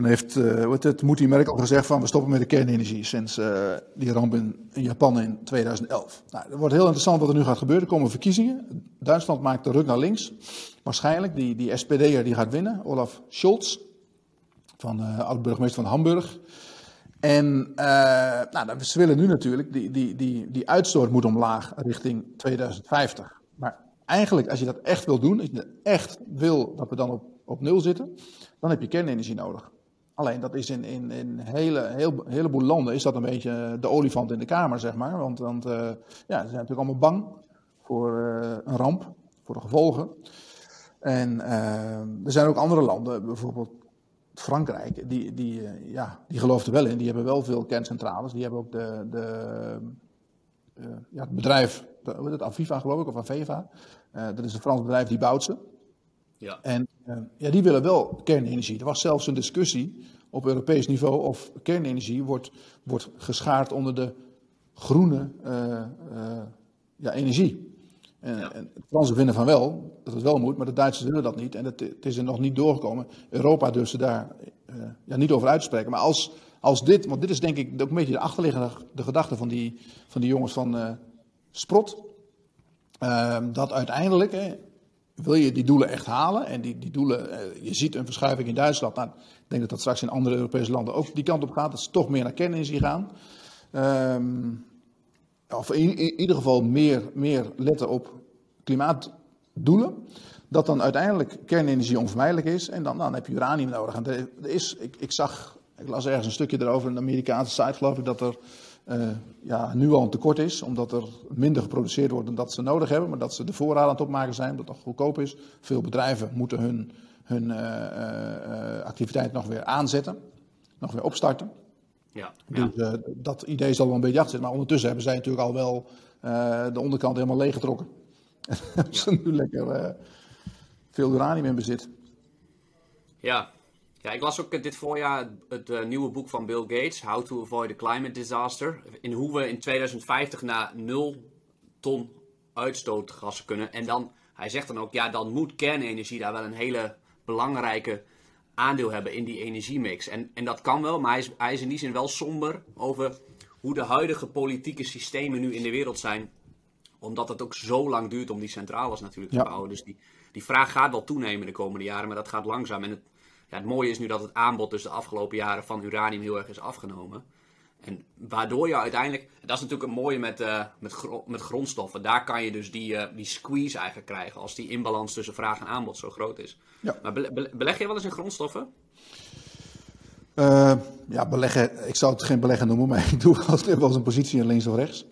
En heeft uh, het, Moetie Merkel gezegd van we stoppen met de kernenergie sinds uh, die ramp in, in, Japan in 2011. Nou, het wordt heel interessant wat er nu gaat gebeuren. Er komen verkiezingen. Duitsland maakt de ruk naar links. Waarschijnlijk, die, die SPD'er die gaat winnen, Olaf Scholz, van uh, oud-burgemeester van Hamburg. En nou, ze willen nu natuurlijk, die, die, die, die uitstoot moet omlaag richting 2050. Maar eigenlijk, als je dat echt wil doen, als je echt wil dat we dan op, op nul zitten, dan heb je kernenergie nodig. Alleen dat is in, in, in hele, heel, een heleboel landen is dat een beetje de olifant in de kamer, zeg maar. Want, want uh, ja, ze zijn natuurlijk allemaal bang voor uh, een ramp, voor de gevolgen. En uh, er zijn ook andere landen, bijvoorbeeld Frankrijk, die, die, ja, die gelooft er wel in. Die hebben wel veel kerncentrales. Die hebben ook de, de, ja, het bedrijf, heet het, Aviva geloof ik, of Aveva. dat is een Frans bedrijf die bouwt ze. Ja. En ja, die willen wel kernenergie. Er was zelfs een discussie op Europees niveau of kernenergie wordt, wordt geschaard onder de groene uh, uh, ja, energie. En, Ja. en de Fransen vinden van wel, dat het wel moet, maar de Duitsers willen dat niet. En het, het is er nog niet doorgekomen. Europa durft ze daar ja, niet over uit te spreken. Maar als, als dit, want dit is denk ik ook een beetje de achterliggende de gedachte van die, van die jongens van Sprot. Ehm, dat uiteindelijk, hè, wil je die doelen echt halen, en die, die doelen, eh, je ziet een verschuiving in Duitsland, nou, ik denk dat dat straks in andere Europese landen ook die kant op gaat, dat ze toch meer naar kernenergie gaan. Ehm, of in, in, ieder geval meer, meer letten op klimaatdoelen. Dat dan uiteindelijk kernenergie onvermijdelijk is en dan, dan heb je uranium nodig. En er, is, ik, ik zag, ik las ergens een stukje erover, een Amerikaanse site geloof ik, dat er uh, ja, nu al een tekort is, omdat er minder geproduceerd wordt dan dat ze nodig hebben, maar dat ze de voorraad aan het opmaken zijn, dat nog goedkoop is. Veel bedrijven moeten hun, hun uh, uh, activiteit nog weer aanzetten, nog weer opstarten. Ja, ja. Dus dat idee zal wel een beetje achter zitten, maar ondertussen hebben zij natuurlijk al wel de onderkant helemaal leeggetrokken. (laughs) En hebben ze nu lekker veel uranium in bezit. Ja, ja, ik las ook dit voorjaar het uh, nieuwe boek van Bill Gates, How to Avoid a Climate Disaster. In hoe we in 2050 naar nul ton uitstootgassen kunnen. En dan, hij zegt dan ook, ja, dan moet kernenergie daar wel een hele belangrijke aandeel hebben in die energiemix. En, en dat kan wel, maar hij is, hij is in die zin wel somber over hoe de huidige politieke systemen nu in de wereld zijn. Omdat het ook zo lang duurt om die centrales natuurlijk Ja. te bouwen. Dus die, die vraag gaat wel toenemen de komende jaren, maar dat gaat langzaam. En het, ja, het mooie is nu dat het aanbod dus de afgelopen jaren van uranium heel erg is afgenomen. En waardoor je uiteindelijk, dat is natuurlijk het mooie met, uh, met, met grondstoffen, daar kan je dus die, uh, die squeeze eigenlijk krijgen als die inbalans tussen vraag en aanbod zo groot is. Ja. Maar beleg je wel eens in grondstoffen? Uh, ja, beleggen, ik zou het geen beleggen noemen, (laughs) maar ik doe wel eens een positie in links of rechts.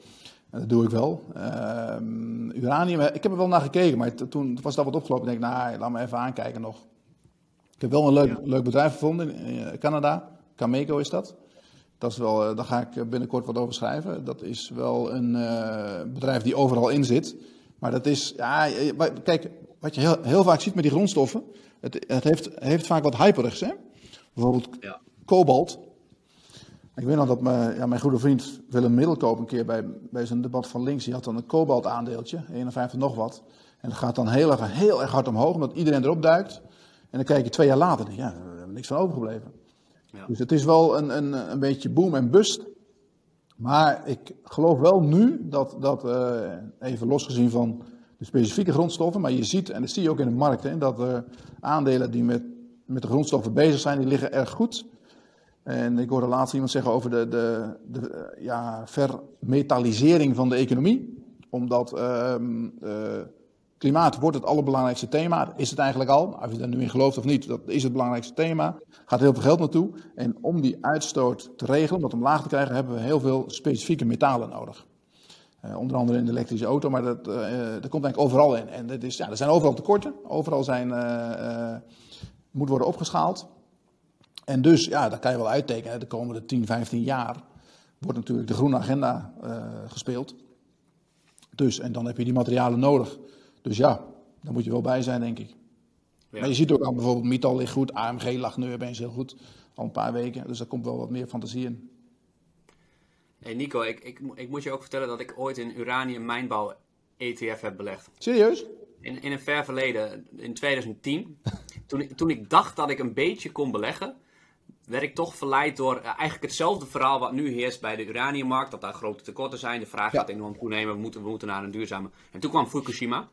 En dat doe ik wel. Ehm, uranium, ik heb er wel naar gekeken, maar toen was dat wat opgelopen. Ik denk, nou, laat me even aankijken nog. Ik heb wel een leuk, leuk bedrijf gevonden in Canada. Cameco is dat. Dat is wel, daar ga ik binnenkort wat over schrijven. Dat is wel een uh, bedrijf die overal in zit. Maar dat is, ja, kijk, wat je heel, heel vaak ziet met die grondstoffen. Het, het heeft, heeft vaak wat hyperigs, hè? Bijvoorbeeld ja. kobalt. Ik weet nog dat mijn, ja, mijn goede vriend Willem Middelkoop een keer bij, bij zijn debat van links, die had dan een kobalt aandeeltje, 51 nog wat. En dat gaat dan heel erg, heel erg hard omhoog, omdat iedereen erop duikt. En dan kijk je twee jaar later, ja, er is niks van overgebleven. Ja. Dus het is wel een, een, een beetje boom en bust. Maar ik geloof wel nu dat, dat uh, even losgezien van de specifieke grondstoffen, maar je ziet, en dat zie je ook in de markt, hè, dat aandelen die met, met de grondstoffen bezig zijn, die liggen erg goed. En ik hoorde laatst iemand zeggen over de, de, de ja, vermetalisering van de economie. Omdat uh, uh, klimaat wordt het allerbelangrijkste thema. Is het eigenlijk al. Of je daar nu in gelooft of niet, dat is het belangrijkste thema. Gaat heel veel geld naartoe. En om die uitstoot te regelen, om dat omlaag te krijgen, hebben we heel veel specifieke metalen nodig. Uh, onder andere in de elektrische auto, maar dat, uh, dat komt eigenlijk overal in. En dat is, ja, er zijn overal tekorten. Overal zijn, moet worden opgeschaald. En dus, ja, dat kan je wel uittekenen. De komende 10, 15 jaar wordt natuurlijk de groene agenda gespeeld. Dus, en dan heb je die materialen nodig. Dus ja, daar moet je wel bij zijn, denk ik. Ja. Maar je ziet ook al bijvoorbeeld Mital ligt goed, AMG lag nu opeens heel goed, al een paar weken. Dus daar komt wel wat meer fantasie in. Hey Nico, ik, ik, ik moet je ook vertellen dat ik ooit in uranium mijnbouw ETF heb belegd. Serieus? In, in een ver verleden, in 2010. toen, ik, toen ik dacht dat ik een beetje kon beleggen, werd ik toch verleid door uh, eigenlijk hetzelfde verhaal wat nu heerst bij de uraniummarkt. Dat daar grote tekorten zijn, de vraag gaat enorm toenemen, we moeten, we moeten naar een duurzame. En toen kwam Fukushima.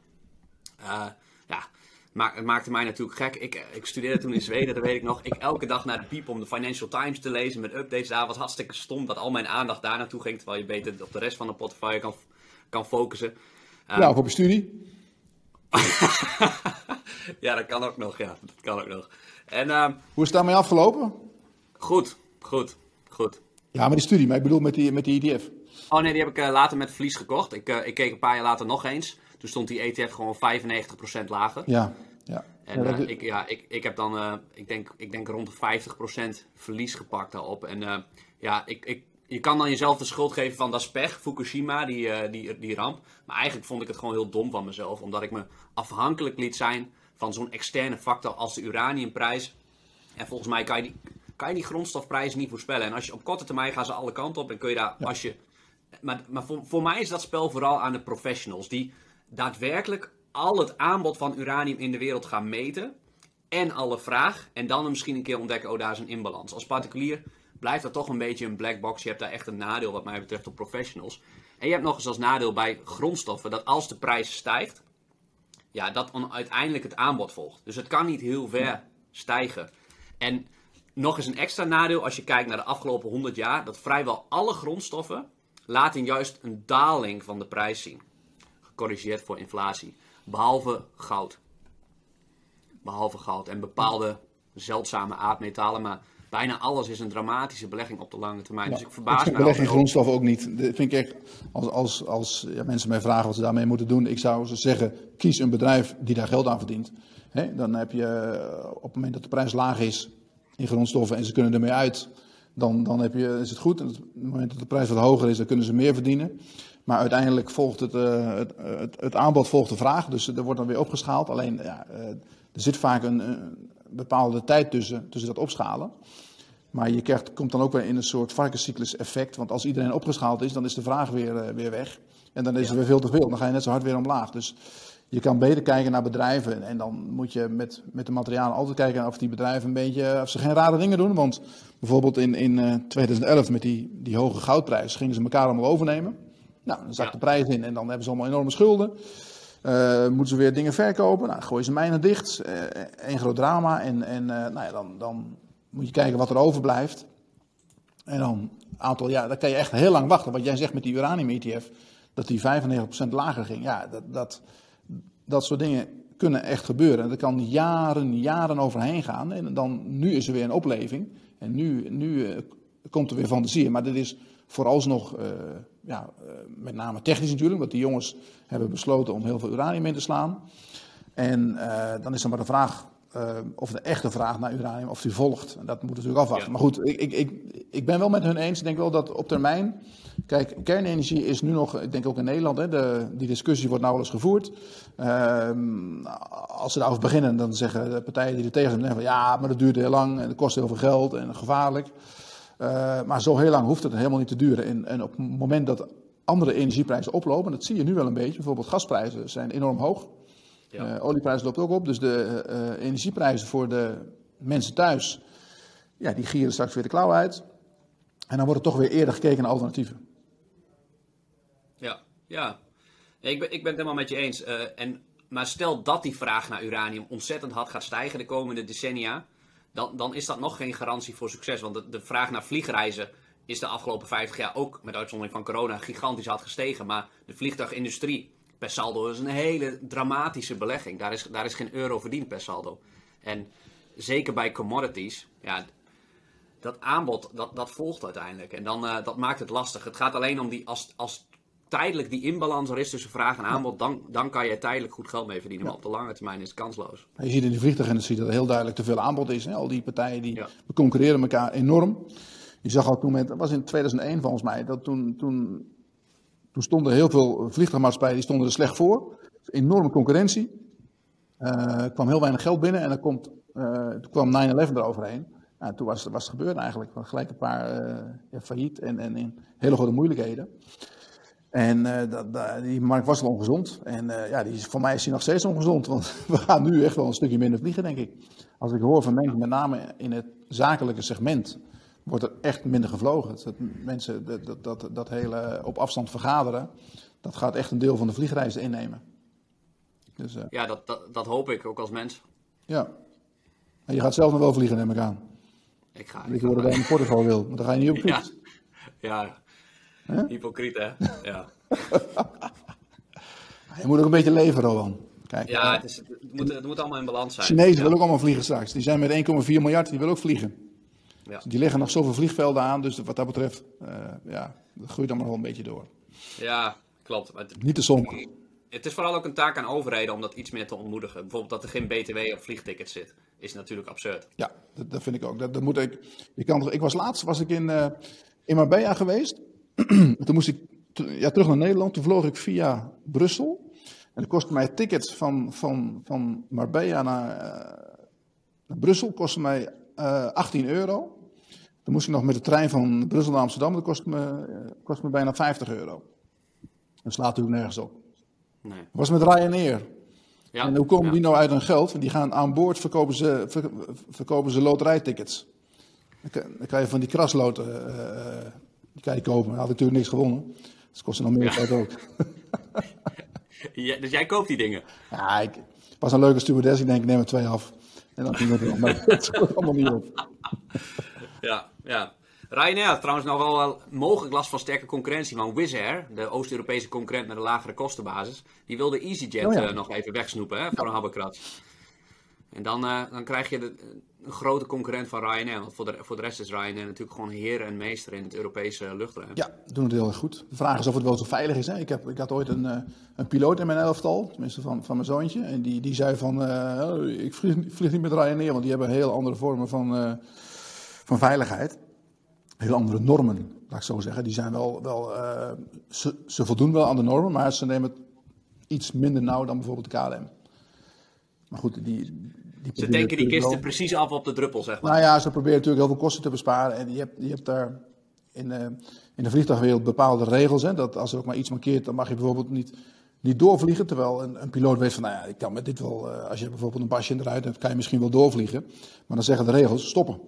Uh, ja, maar het maakte mij natuurlijk gek. Ik, eh, ik studeerde toen in Zweden, dat weet ik nog. Ik elke dag naar de piep om de Financial Times te lezen met updates daar. was hartstikke stom dat al mijn aandacht daar naartoe ging. Terwijl je beter op de rest van de portefeuille kan, kan focussen. Ja, of op je studie. (laughs) ja, dat kan ook nog. Ja, dat kan ook nog. En, uh, Hoe is het daarmee afgelopen? Goed, goed, goed. Ja, maar die studie, maar ik bedoel met die, met die ETF. Oh nee, die heb ik uh, later met verlies gekocht. Ik, ik keek een paar jaar later nog eens. Toen stond die ETF gewoon 95% lager. Ja, ja. En ja, uh, ik, ja, ik, ik heb dan, ik, denk, ik denk rond de 50% verlies gepakt daarop. En ja, ik, ik, je kan dan jezelf de schuld geven van dat is pech, Fukushima, die, die, die ramp. Maar eigenlijk vond ik het gewoon heel dom van mezelf. Omdat ik me afhankelijk liet zijn van zo'n externe factor als de uraniumprijs. En volgens mij kan je die kan je die grondstofprijzen niet voorspellen. En als je op korte termijn gaan ze alle kanten op en kun je daar, als je... Maar, maar voor, voor mij is dat spel vooral aan de professionals die daadwerkelijk al het aanbod van uranium in de wereld gaan meten en alle vraag en dan misschien een keer ontdekken, oh daar is een inbalans. Als particulier blijft dat toch een beetje een black box. Je hebt daar echt een nadeel wat mij betreft op professionals. En je hebt nog eens als nadeel bij grondstoffen dat als de prijs stijgt, ja, dat uiteindelijk het aanbod volgt. Dus het kan niet heel ver stijgen. En nog eens een extra nadeel als je kijkt naar de afgelopen 100 jaar, dat vrijwel alle grondstoffen laten juist een daling van de prijs zien. Gecorrigeerd voor inflatie. Behalve goud. Behalve goud en bepaalde zeldzame aardmetalen, maar bijna alles is een dramatische belegging op de lange termijn. dus ik verbaas me. Ik beleg in grondstoffen ook niet. Dat vind ik echt, als, als, als ja, mensen mij vragen wat ze daarmee moeten doen, ik zou ze zeggen: kies een bedrijf die daar geld aan verdient. dan heb je eh, op het moment dat de prijs laag is, in grondstoffen en ze kunnen ermee uit, dan, dan heb je, is het goed. En op het moment dat de prijs wat hoger is, dan kunnen ze meer verdienen. Maar uiteindelijk volgt het, uh, het, het, het, aanbod volgt de vraag, dus er wordt dan weer opgeschaald. Alleen ja, uh, er zit vaak een, een, bepaalde tijd tussen, tussen dat opschalen. Maar je krijgt, komt dan ook weer in een soort varkenscyclus effect. Want als iedereen opgeschaald is, dan is de vraag weer, uh, weer weg. En dan is er weer veel te veel. Dan ga je net zo hard weer omlaag. Dus je kan beter kijken naar bedrijven. En dan moet je met, met de materialen altijd kijken of die bedrijven een beetje, of ze geen rare dingen doen. Want bijvoorbeeld in, in uh, 2011 met die, die hoge goudprijs gingen ze elkaar allemaal overnemen. Nou, dan zakt ja. de prijs in en dan hebben ze allemaal enorme schulden. Uh, moeten ze weer dingen verkopen? Nou, gooien ze mijnen dicht. Uh, een groot drama. En, en uh, nou ja, dan, dan moet je kijken wat er overblijft. En dan een aantal jaar, dan kan je echt heel lang wachten. Wat jij zegt met die uranium-ETF, dat die 95% lager ging. Ja, dat, dat, dat soort dingen kunnen echt gebeuren. En er kan jaren, jaren overheen gaan. En dan, nu is er weer een opleving. En nu, nu komt er weer fantasie. Maar dit is vooralsnog, ja, uh, met name technisch natuurlijk. Want die jongens hebben besloten om heel veel uranium in te slaan. En dan is er maar de vraag uh, of de echte vraag naar uranium, of die volgt. En dat moet natuurlijk afwachten. Ja. Maar goed, ik, ik, ik, ik ben wel met hun eens. Ik denk wel dat op termijn. Kijk, kernenergie is nu nog, ik denk ook in Nederland, hè, de, die discussie wordt nou wel eens gevoerd. Uh, als ze daarover beginnen, dan zeggen de partijen die er tegen zijn: van ja, maar dat duurt heel lang en het kost heel veel geld en gevaarlijk. Uh, maar zo heel lang hoeft het helemaal niet te duren. En, en op het moment dat andere energieprijzen oplopen, dat zie je nu wel een beetje, bijvoorbeeld gasprijzen zijn enorm hoog. Ja. Uh, olieprijs loopt ook op, dus de uh, energieprijzen voor de mensen thuis, ja, die gieren straks weer de klauw uit. En dan wordt er toch weer eerder gekeken naar alternatieven. Ja, ja. Ik ben, ik ben het helemaal met je eens. En, maar stel dat die vraag naar uranium ontzettend hard gaat stijgen de komende decennia, dan, dan is dat nog geen garantie voor succes. Want de, vraag naar vliegreizen is de afgelopen 50 jaar ook, met uitzondering van corona, gigantisch hard gestegen. Maar de vliegtuigindustrie per saldo is een hele dramatische belegging. Daar is, daar is geen euro verdiend per saldo. En zeker bij commodities, ja, dat aanbod, dat, dat volgt uiteindelijk. En dan, uh, dat maakt het lastig. Het gaat alleen om die, als, als tijdelijk die inbalans er is tussen vraag en aanbod, dan, dan kan je tijdelijk goed geld mee verdienen. Maar op de lange termijn is het kansloos. Je ziet in de vliegtuigindustrie dat er heel duidelijk te veel aanbod is. Hè? Al die partijen die concurreren elkaar enorm. Je zag al toen, met, dat was in 2001 volgens mij, dat toen, toen toen stonden heel veel vliegtuigmaatschappijen die stonden er slecht voor. Enorme concurrentie. Uh, er kwam heel weinig geld binnen en dan komt, uh, toen kwam 9-11 eroverheen. Nou, toen was, was het gebeurd eigenlijk. Gelijk een paar uh, ja, failliet en, en in hele grote moeilijkheden. En dat, dat, die markt was al ongezond. En ja, die, voor mij is die nog steeds ongezond. (laughs) Want we gaan nu echt wel een stukje minder vliegen, denk ik. Als ik hoor van mensen, met name in het zakelijke segment wordt er echt minder gevlogen. Dat mensen dat, dat, dat, hele op afstand vergaderen, dat gaat echt een deel van de vliegreizen innemen. Dus, uh, ja, dat, dat, dat, hoop ik ook als mens. Ja. En je gaat zelf nog wel vliegen, neem ik aan. Ik ga. Ik hoorde dat je in Portugal wil, maar dan ga je niet op. (laughs) Ja, ja. Huh? hypocriet hè. ja. (laughs) je moet ook een beetje leven, Rowan. Kijk, ja, het, is, het, moet, het moet allemaal in balans zijn. Chinezen ja. willen ook allemaal vliegen straks. Die zijn met 1,4 miljard, die willen ook vliegen. Ja. Die leggen nog zoveel vliegvelden aan, dus wat dat betreft, uh, ja, dat groeit allemaal wel een beetje door. Ja, klopt. Het, Niet te somber. Het is vooral ook een taak aan overheden om dat iets meer te ontmoedigen. Bijvoorbeeld dat er geen BTW op vliegtickets zit, is natuurlijk absurd. Ja, dat, dat vind ik ook. Dat, dat moet ik, je kan, ik was laatst was ik in, uh, in Marbella geweest. (clears throat) toen moest ik ja, terug naar Nederland. Toen vloog ik via Brussel. En dat kostte mij tickets van, van, van Marbella naar, uh, naar Brussel. Kostte mij uh, 18 euro. Dan moest ik nog met de trein van Brussel naar Amsterdam. Dat kost me, kost me bijna 50 euro. Dat slaat natuurlijk nergens op. Nee. Dat was met Ryanair. Ja, en hoe komen ja. die nou uit hun geld? Die gaan aan boord, verkopen ze, ver, verkopen ze loterijtickets. Dan kan je van die krasloten, die kan je kopen. Dan had natuurlijk niks gewonnen. Dus kost nog meer geld ook. (laughs) ja, dus jij koopt die dingen? Ja, ik was een leuke stewardess. Ik denk, ik neem er twee af. En dan ging het maar (laughs) (laughs) het allemaal niet op. Ja, ja. Ryanair had trouwens nog wel mogelijk last van sterke concurrentie. Want Wizz Air, de Oost-Europese concurrent met een lagere kostenbasis, die wilde EasyJet oh ja. uh, nog even wegsnoepen hè, voor ja. een habbekrats. En dan, uh, dan krijg je de, een grote concurrent van Ryanair. Want voor de, voor de rest is Ryanair natuurlijk gewoon heer en meester in het Europese luchtruim. Ja, doen het heel erg goed. De vraag is of het wel zo veilig is. Hè? Ik, heb, ik had ooit een, uh, een piloot in mijn elftal, tenminste van, van mijn zoontje. En die, die zei van, uh, ik vlieg, vlieg, niet met Ryanair, want die hebben heel andere vormen van, van veiligheid. Heel andere normen, laat ik zo zeggen. Die zijn wel, wel ze, ze voldoen wel aan de normen, maar ze nemen het iets minder nauw dan bijvoorbeeld de KLM. Maar goed, die, ze denken die kisten wel... precies af op de druppel, zeg maar. Nou ja, ze proberen natuurlijk heel veel kosten te besparen. En je hebt, je hebt daar in, uh, in de vliegtuigwereld bepaalde regels. Hè, dat als er ook maar iets mankeert, dan mag je bijvoorbeeld niet, niet doorvliegen. Terwijl een, een piloot weet van, nou ja, ik kan met dit wel... Uh, als je bijvoorbeeld een basje eruit hebt, kan je misschien wel doorvliegen. Maar dan zeggen de regels, stoppen.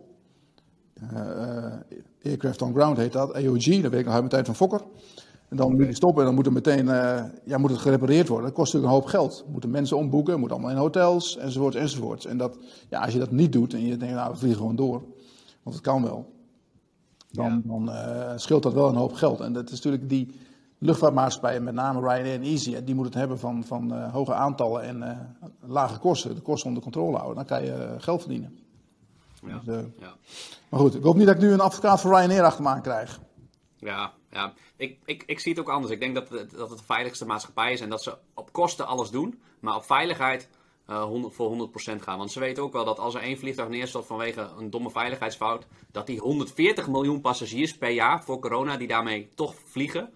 Uh, aircraft on ground heet dat, AOG, dat weet ik nog uit mijn tijd van Fokker. En dan moet je stoppen en dan moet, er meteen, uh, ja, moet het gerepareerd worden. Dat kost natuurlijk een hoop geld. Moeten mensen omboeken, moet allemaal in hotels, enzovoort, enzovoort. En dat, ja, als je dat niet doet en je denkt, nou, we vliegen gewoon door. Want het kan wel. dan, dan eh, scheelt dat wel een hoop geld. En dat is natuurlijk die luchtvaartmaatschappijen, met name Ryanair en Easy, die moeten het hebben van, van eh, hoge aantallen en eh, lage kosten. De kosten onder controle houden. Dan kan je eh, geld verdienen. Ja. Dus, eh, Ja. maar goed, ik hoop niet dat ik nu een advocaat voor Ryanair achter me aan krijg. Ja, ja. Ik, ik, ik zie het ook anders. Ik denk dat het, dat het de veiligste maatschappij is en dat ze op kosten alles doen, maar op veiligheid eh 100, voor 100% gaan. Want ze weten ook wel dat als er één vliegtuig neerstort vanwege een domme veiligheidsfout, dat die 140 miljoen passagiers per jaar voor corona die daarmee toch vliegen.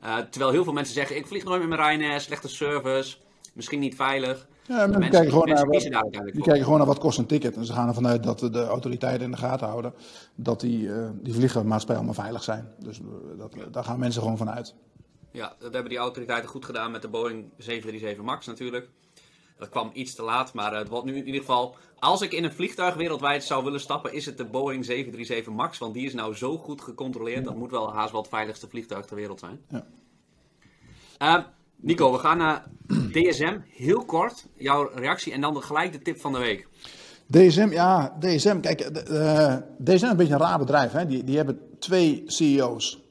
Eh, terwijl heel veel mensen zeggen: ik vlieg nooit met mijn Ryanair, slechte service, misschien niet veilig. Ja, mensen, mensen kijken gewoon naar, wat, die kijken gewoon naar wat kost een ticket. En ze gaan ervan uit dat de autoriteiten in de gaten houden dat die, eh die vliegmaatschappijen allemaal veilig zijn. Dus eh, dat, daar gaan mensen gewoon van uit. Ja, dat hebben die autoriteiten goed gedaan met de Boeing 737 MAX natuurlijk. Dat kwam iets te laat, maar het wordt nu in ieder geval... Als ik in een vliegtuig wereldwijd zou willen stappen, is het de Boeing 737 MAX. Want die is nou zo goed gecontroleerd. Dat moet wel haast wel het veiligste vliegtuig ter wereld zijn. Ja. Eh, Nico, we gaan naar (clears throat) DSM. Heel kort, jouw reactie en dan gelijk de tip van de week. DSM, ja, DSM. Kijk, eh, eh, DSM is een beetje een raar bedrijf. Hè? Die, die hebben twee CEO's.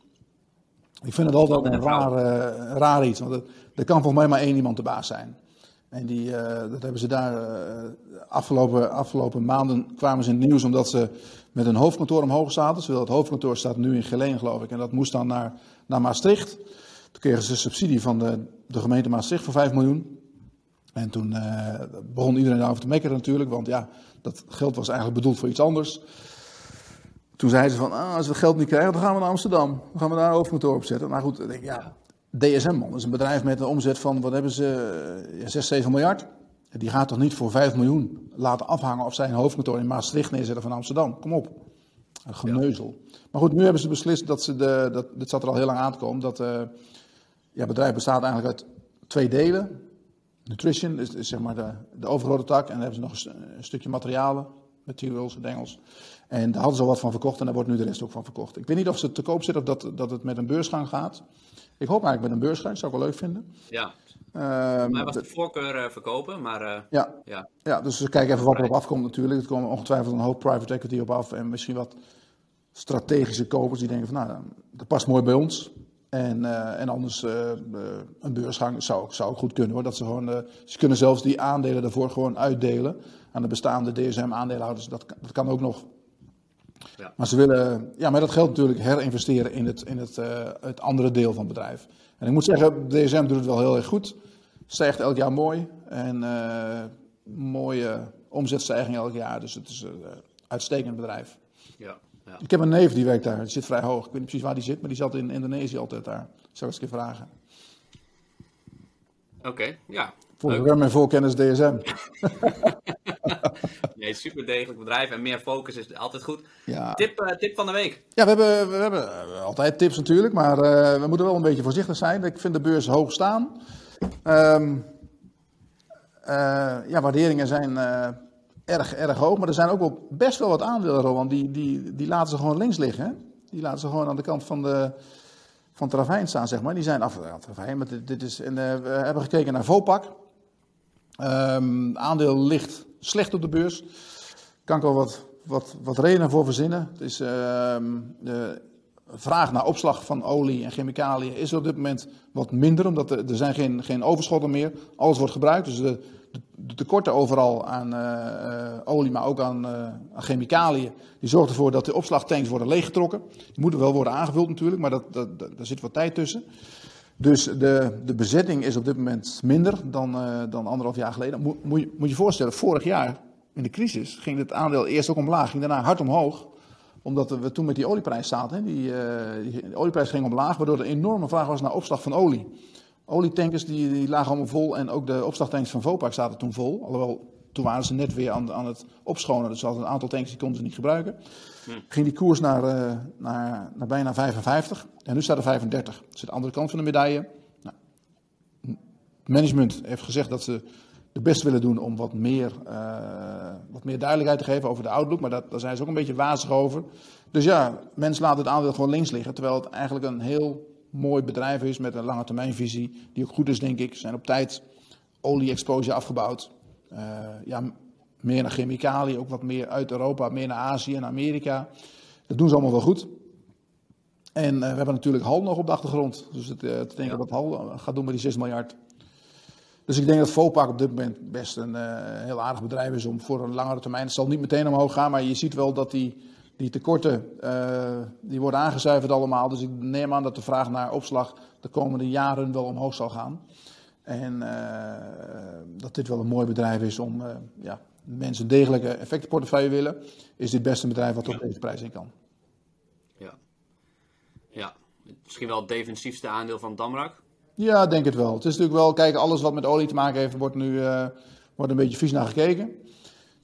Ik vind het altijd een raar, eh, raar iets. Want er kan volgens mij maar één iemand de baas zijn. En die, dat hebben ze daar afgelopen, afgelopen maanden kwamen ze in het nieuws omdat ze met een hoofdkantoor omhoog zaten. Terwijl het hoofdkantoor staat nu in Geleen, geloof ik. En dat moest dan naar, naar Maastricht. Toen kregen ze subsidie van de, de gemeente Maastricht voor 5 miljoen. En toen eh, begon iedereen daarover te mekkeren natuurlijk, want ja, dat geld was eigenlijk bedoeld voor iets anders. Toen zeiden ze van, ah, als we het geld niet krijgen, dan gaan we naar Amsterdam. Dan gaan we daar een hoofdkantoor op zetten. Maar goed, ik denk, ja, DSM man, dat is een bedrijf met een omzet van, wat hebben ze, ja, 6, 7 miljard. Die gaat toch niet voor 5 miljoen laten afhangen of zij een hoofdkantoor in Maastricht neerzetten van Amsterdam. Kom op. Een geneuzel. Maar goed, nu hebben ze beslist dat ze, de, dat, dit zat er al heel lang aan te komen, dat eh, ja, het bedrijf bestaat eigenlijk uit twee delen. Nutrition is, is zeg maar de, de overgrote tak. En dan hebben ze nog een, st- een stukje materialen, materials in het Engels. En daar hadden ze al wat van verkocht en daar wordt nu de rest ook van verkocht. Ik weet niet of ze te koop zit of dat, dat het met een beursgang gaat. Ik hoop eigenlijk met een beursgang, dat zou ik wel leuk vinden. Ja, Ehm, mij was de de- voorkeur eh, verkopen, maar eh, ja, ja. ja, dus we kijken even wat erop afkomt natuurlijk. Er komen ongetwijfeld een hoop private equity op af en misschien wat strategische kopers die denken van nou, dat past mooi bij ons. En, eh, en anders eh, eh, een beursgang zou, ook- zou ook goed kunnen hoor. Dat ze, gewoon, ze kunnen zelfs die aandelen daarvoor gewoon uitdelen aan de bestaande DSM-aandeelhouders. Dat, kan- dat kan ook nog. Ja. Maar ze willen ja, met dat geld natuurlijk herinvesteren in het, in het, het andere deel van het bedrijf. En ik moet zeggen, DSM doet het wel heel erg goed. Stijgt elk jaar mooi. En mooie omzetstijging elk jaar. Dus het is een uitstekend bedrijf. ja, ja. Ik heb een neef die werkt daar. Die zit vrij hoog. Ik weet niet precies waar die zit, maar die zat in Indonesië altijd daar. Zou ik eens een keer vragen. Oké, ja. Voor rem en voorkennis DSM. (laughs) Nee, super degelijk bedrijf en meer focus is altijd goed. Ja, Tip, eh, tip van de week. ja we, hebben, we hebben altijd tips natuurlijk, maar eh, we moeten wel een beetje voorzichtig zijn. Ik vind de beurs hoog staan. Eh, ja, waarderingen zijn erg, erg hoog, maar er zijn ook wel best wel wat aandelen, Roland, die, die, die laten ze gewoon links liggen. Die laten ze gewoon aan de kant van de, van het ravijn staan, zeg maar. Die zijn af, maar dit, is, eh, we hebben gekeken naar Vopak. Ehm aandeel ligt slecht op de beurs. Kan ik wel wat, wat, wat redenen voor verzinnen. Het is, ehm, de vraag naar opslag van olie en chemicaliën is op dit moment wat minder, omdat er, er zijn geen, geen overschotten meer. Alles wordt gebruikt, dus de, de, tekorten overal aan eh, eh, olie, maar ook aan, eh, aan chemicaliën, die zorgen ervoor dat de opslagtanks worden leeggetrokken. Die moeten wel worden aangevuld natuurlijk, maar dat, dat, daar zit wat tijd tussen. Dus de, de bezetting is op dit moment minder dan, dan anderhalf jaar geleden. Moet, moet, je, moet je voorstellen, vorig jaar in de crisis ging het aandeel eerst ook omlaag, ging daarna hard omhoog. Omdat we toen met die olieprijs zaten. hè. Die, olieprijs ging omlaag, waardoor er een enorme vraag was naar opslag van olie. Olietankers die, die lagen allemaal vol en ook de opslagtanks van Vopak zaten toen vol. Alhoewel, toen waren ze net weer aan, aan het opschonen, dus ze hadden een aantal tanks die konden ze niet gebruiken. Ging die koers naar, eh, naar, naar bijna 55 en nu staat er 35. Dat is de andere kant van de medaille. Nou, het management heeft gezegd dat ze de best willen doen om wat meer, eh, wat meer duidelijkheid te geven over de outlook, maar dat, daar zijn ze ook een beetje wazig over. Dus ja, mensen laten het aandeel gewoon links liggen, terwijl het eigenlijk een heel mooi bedrijf is met een lange termijnvisie, die ook goed is denk ik. Ze zijn op tijd olie-exposure afgebouwd. Eh, ja, meer naar chemicaliën, ook wat meer uit Europa, meer naar Azië en Amerika. Dat doen ze allemaal wel goed. En we hebben natuurlijk Hal nog op de achtergrond. Dus het, te denken ja. wat Hal gaat doen met die 6 miljard. Dus ik denk dat Vopak op dit moment best een heel aardig bedrijf is om voor een langere termijn. Het zal niet meteen omhoog gaan, maar je ziet wel dat die, die tekorten die worden aangezuiverd allemaal. Dus ik neem aan dat de vraag naar opslag de komende jaren wel omhoog zal gaan. En dat dit wel een mooi bedrijf is om ja, mensen een degelijke effectenportefeuille willen, is dit best een bedrijf wat op deze prijs in kan. Ja. ja, misschien wel het defensiefste aandeel van Damrak? Ja, denk het wel. Het is natuurlijk wel, kijk, alles wat met olie te maken heeft, wordt nu uh, wordt een beetje vies naar gekeken.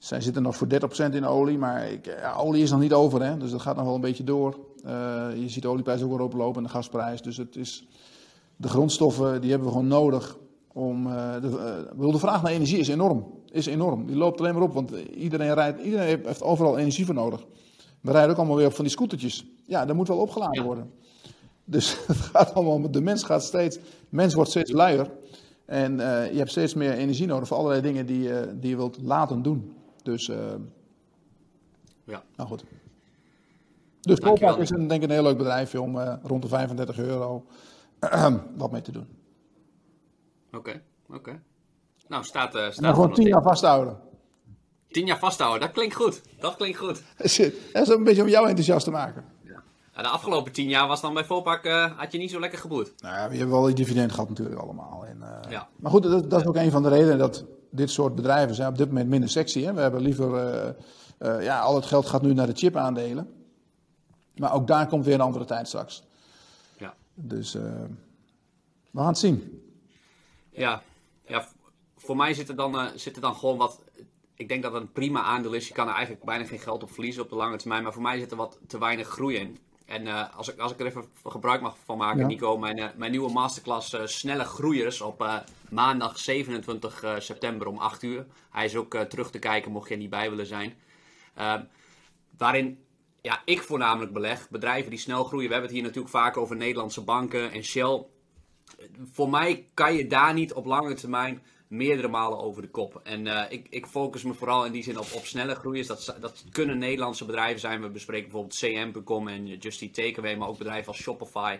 Zij zitten nog voor 30% in olie, maar ik, ja, olie is nog niet over, hè? dus dat gaat nog wel een beetje door. Uh, je ziet de olieprijs ook wel oplopen en de gasprijs. Dus het is, de grondstoffen die hebben we gewoon nodig om. Uh, de, uh, de vraag naar energie is enorm is enorm. Die loopt alleen maar op, want iedereen, rijdt, iedereen heeft overal energie voor nodig. We rijden ook allemaal weer op van die scootertjes. Ja, dat moet wel opgeladen worden. Dus (laughs) het gaat allemaal, de mens gaat steeds, mens wordt steeds luier. En je hebt steeds meer energie nodig voor allerlei dingen die, die je wilt laten doen. Dus, uh, ja. Nou goed. Dus Polpak is een, denk ik een heel leuk bedrijfje om rond de 35 euro (clears throat) wat mee te doen. Oké, okay, oké. Okay. Nou, staat, uh, staat en dan gewoon tien jaar vasthouden. Tien jaar vasthouden, dat klinkt goed. Dat klinkt goed. (laughs) Dat is een beetje om jou enthousiast te maken. Ja. de afgelopen tien jaar was dan bij Volpak, uh, had je niet zo lekker geboerd. Nou ja, je hebt wel die dividend gehad natuurlijk allemaal. En, uh, ja. Maar goed, dat, dat, is ook een van de redenen dat dit soort bedrijven zijn op dit moment minder sexy. Hè? We hebben liever, ja, al het geld gaat nu naar de chip aandelen. Maar ook daar komt weer een andere tijd straks. Ja. Dus we gaan het zien. Ja, ja voor mij zit er, dan, uh, zit er dan gewoon wat. Ik denk dat het een prima aandeel is. Je kan er eigenlijk bijna geen geld op verliezen op de lange termijn. Maar voor mij zit er wat te weinig groei in. En uh, als, ik, als ik er even gebruik mag van maken, ja. Nico, mijn, uh, mijn nieuwe masterclass Snelle Groeiers op maandag 27 september om 8 uur. Hij is ook terug te kijken, mocht je er niet bij willen zijn. Ehm, waarin ja, ik voornamelijk beleg, bedrijven die snel groeien. We hebben het hier natuurlijk vaak over Nederlandse banken en Shell. Voor mij kan je daar niet op lange termijn meerdere malen over de kop. En uh, ik, ik, focus me vooral in die zin op, op snelle groei. Dat, dat kunnen Nederlandse bedrijven zijn. We bespreken bijvoorbeeld CM.com en Just Eat Takeaway, maar ook bedrijven als Shopify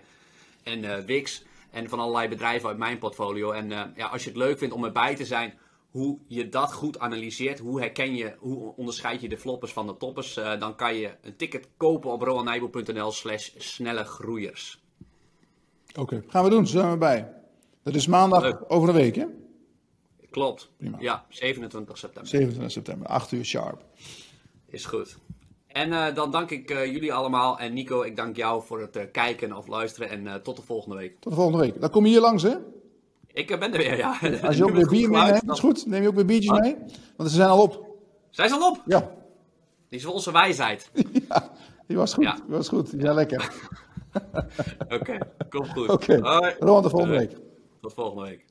en uh, Wix. En van allerlei bedrijven uit mijn portfolio. En uh, ja, als je het leuk vindt om erbij te zijn, hoe je dat goed analyseert, hoe herken je, hoe onderscheid je de floppers van de toppers, dan kan je een ticket kopen op roanijbo.nl slash snelle groeiers. Oké, gaan we doen, zijn we bij. Dat is maandag leuk. over een week, hè? Klopt. Prima. Ja, 27 september. 27 september, 8 uur sharp. Is goed. En uh, dan dank ik uh, jullie allemaal. En Nico, ik dank jou voor het uh, kijken of luisteren. En tot de volgende week. Tot de volgende week. Dan kom je hier langs, hè? Ik ben er weer, ja. Als je ook (laughs) weer bier meeneemt, dan... is goed. Neem je ook weer biertjes ah. mee? Want ze zijn al op. Zijn ze al op? Ja. Die is onze wijsheid. (laughs) ja, die was goed. Ja. Die was goed. Die zijn lekker. (laughs) Oké, okay, komt goed. Oké, okay. tot de volgende week. Tot volgende week.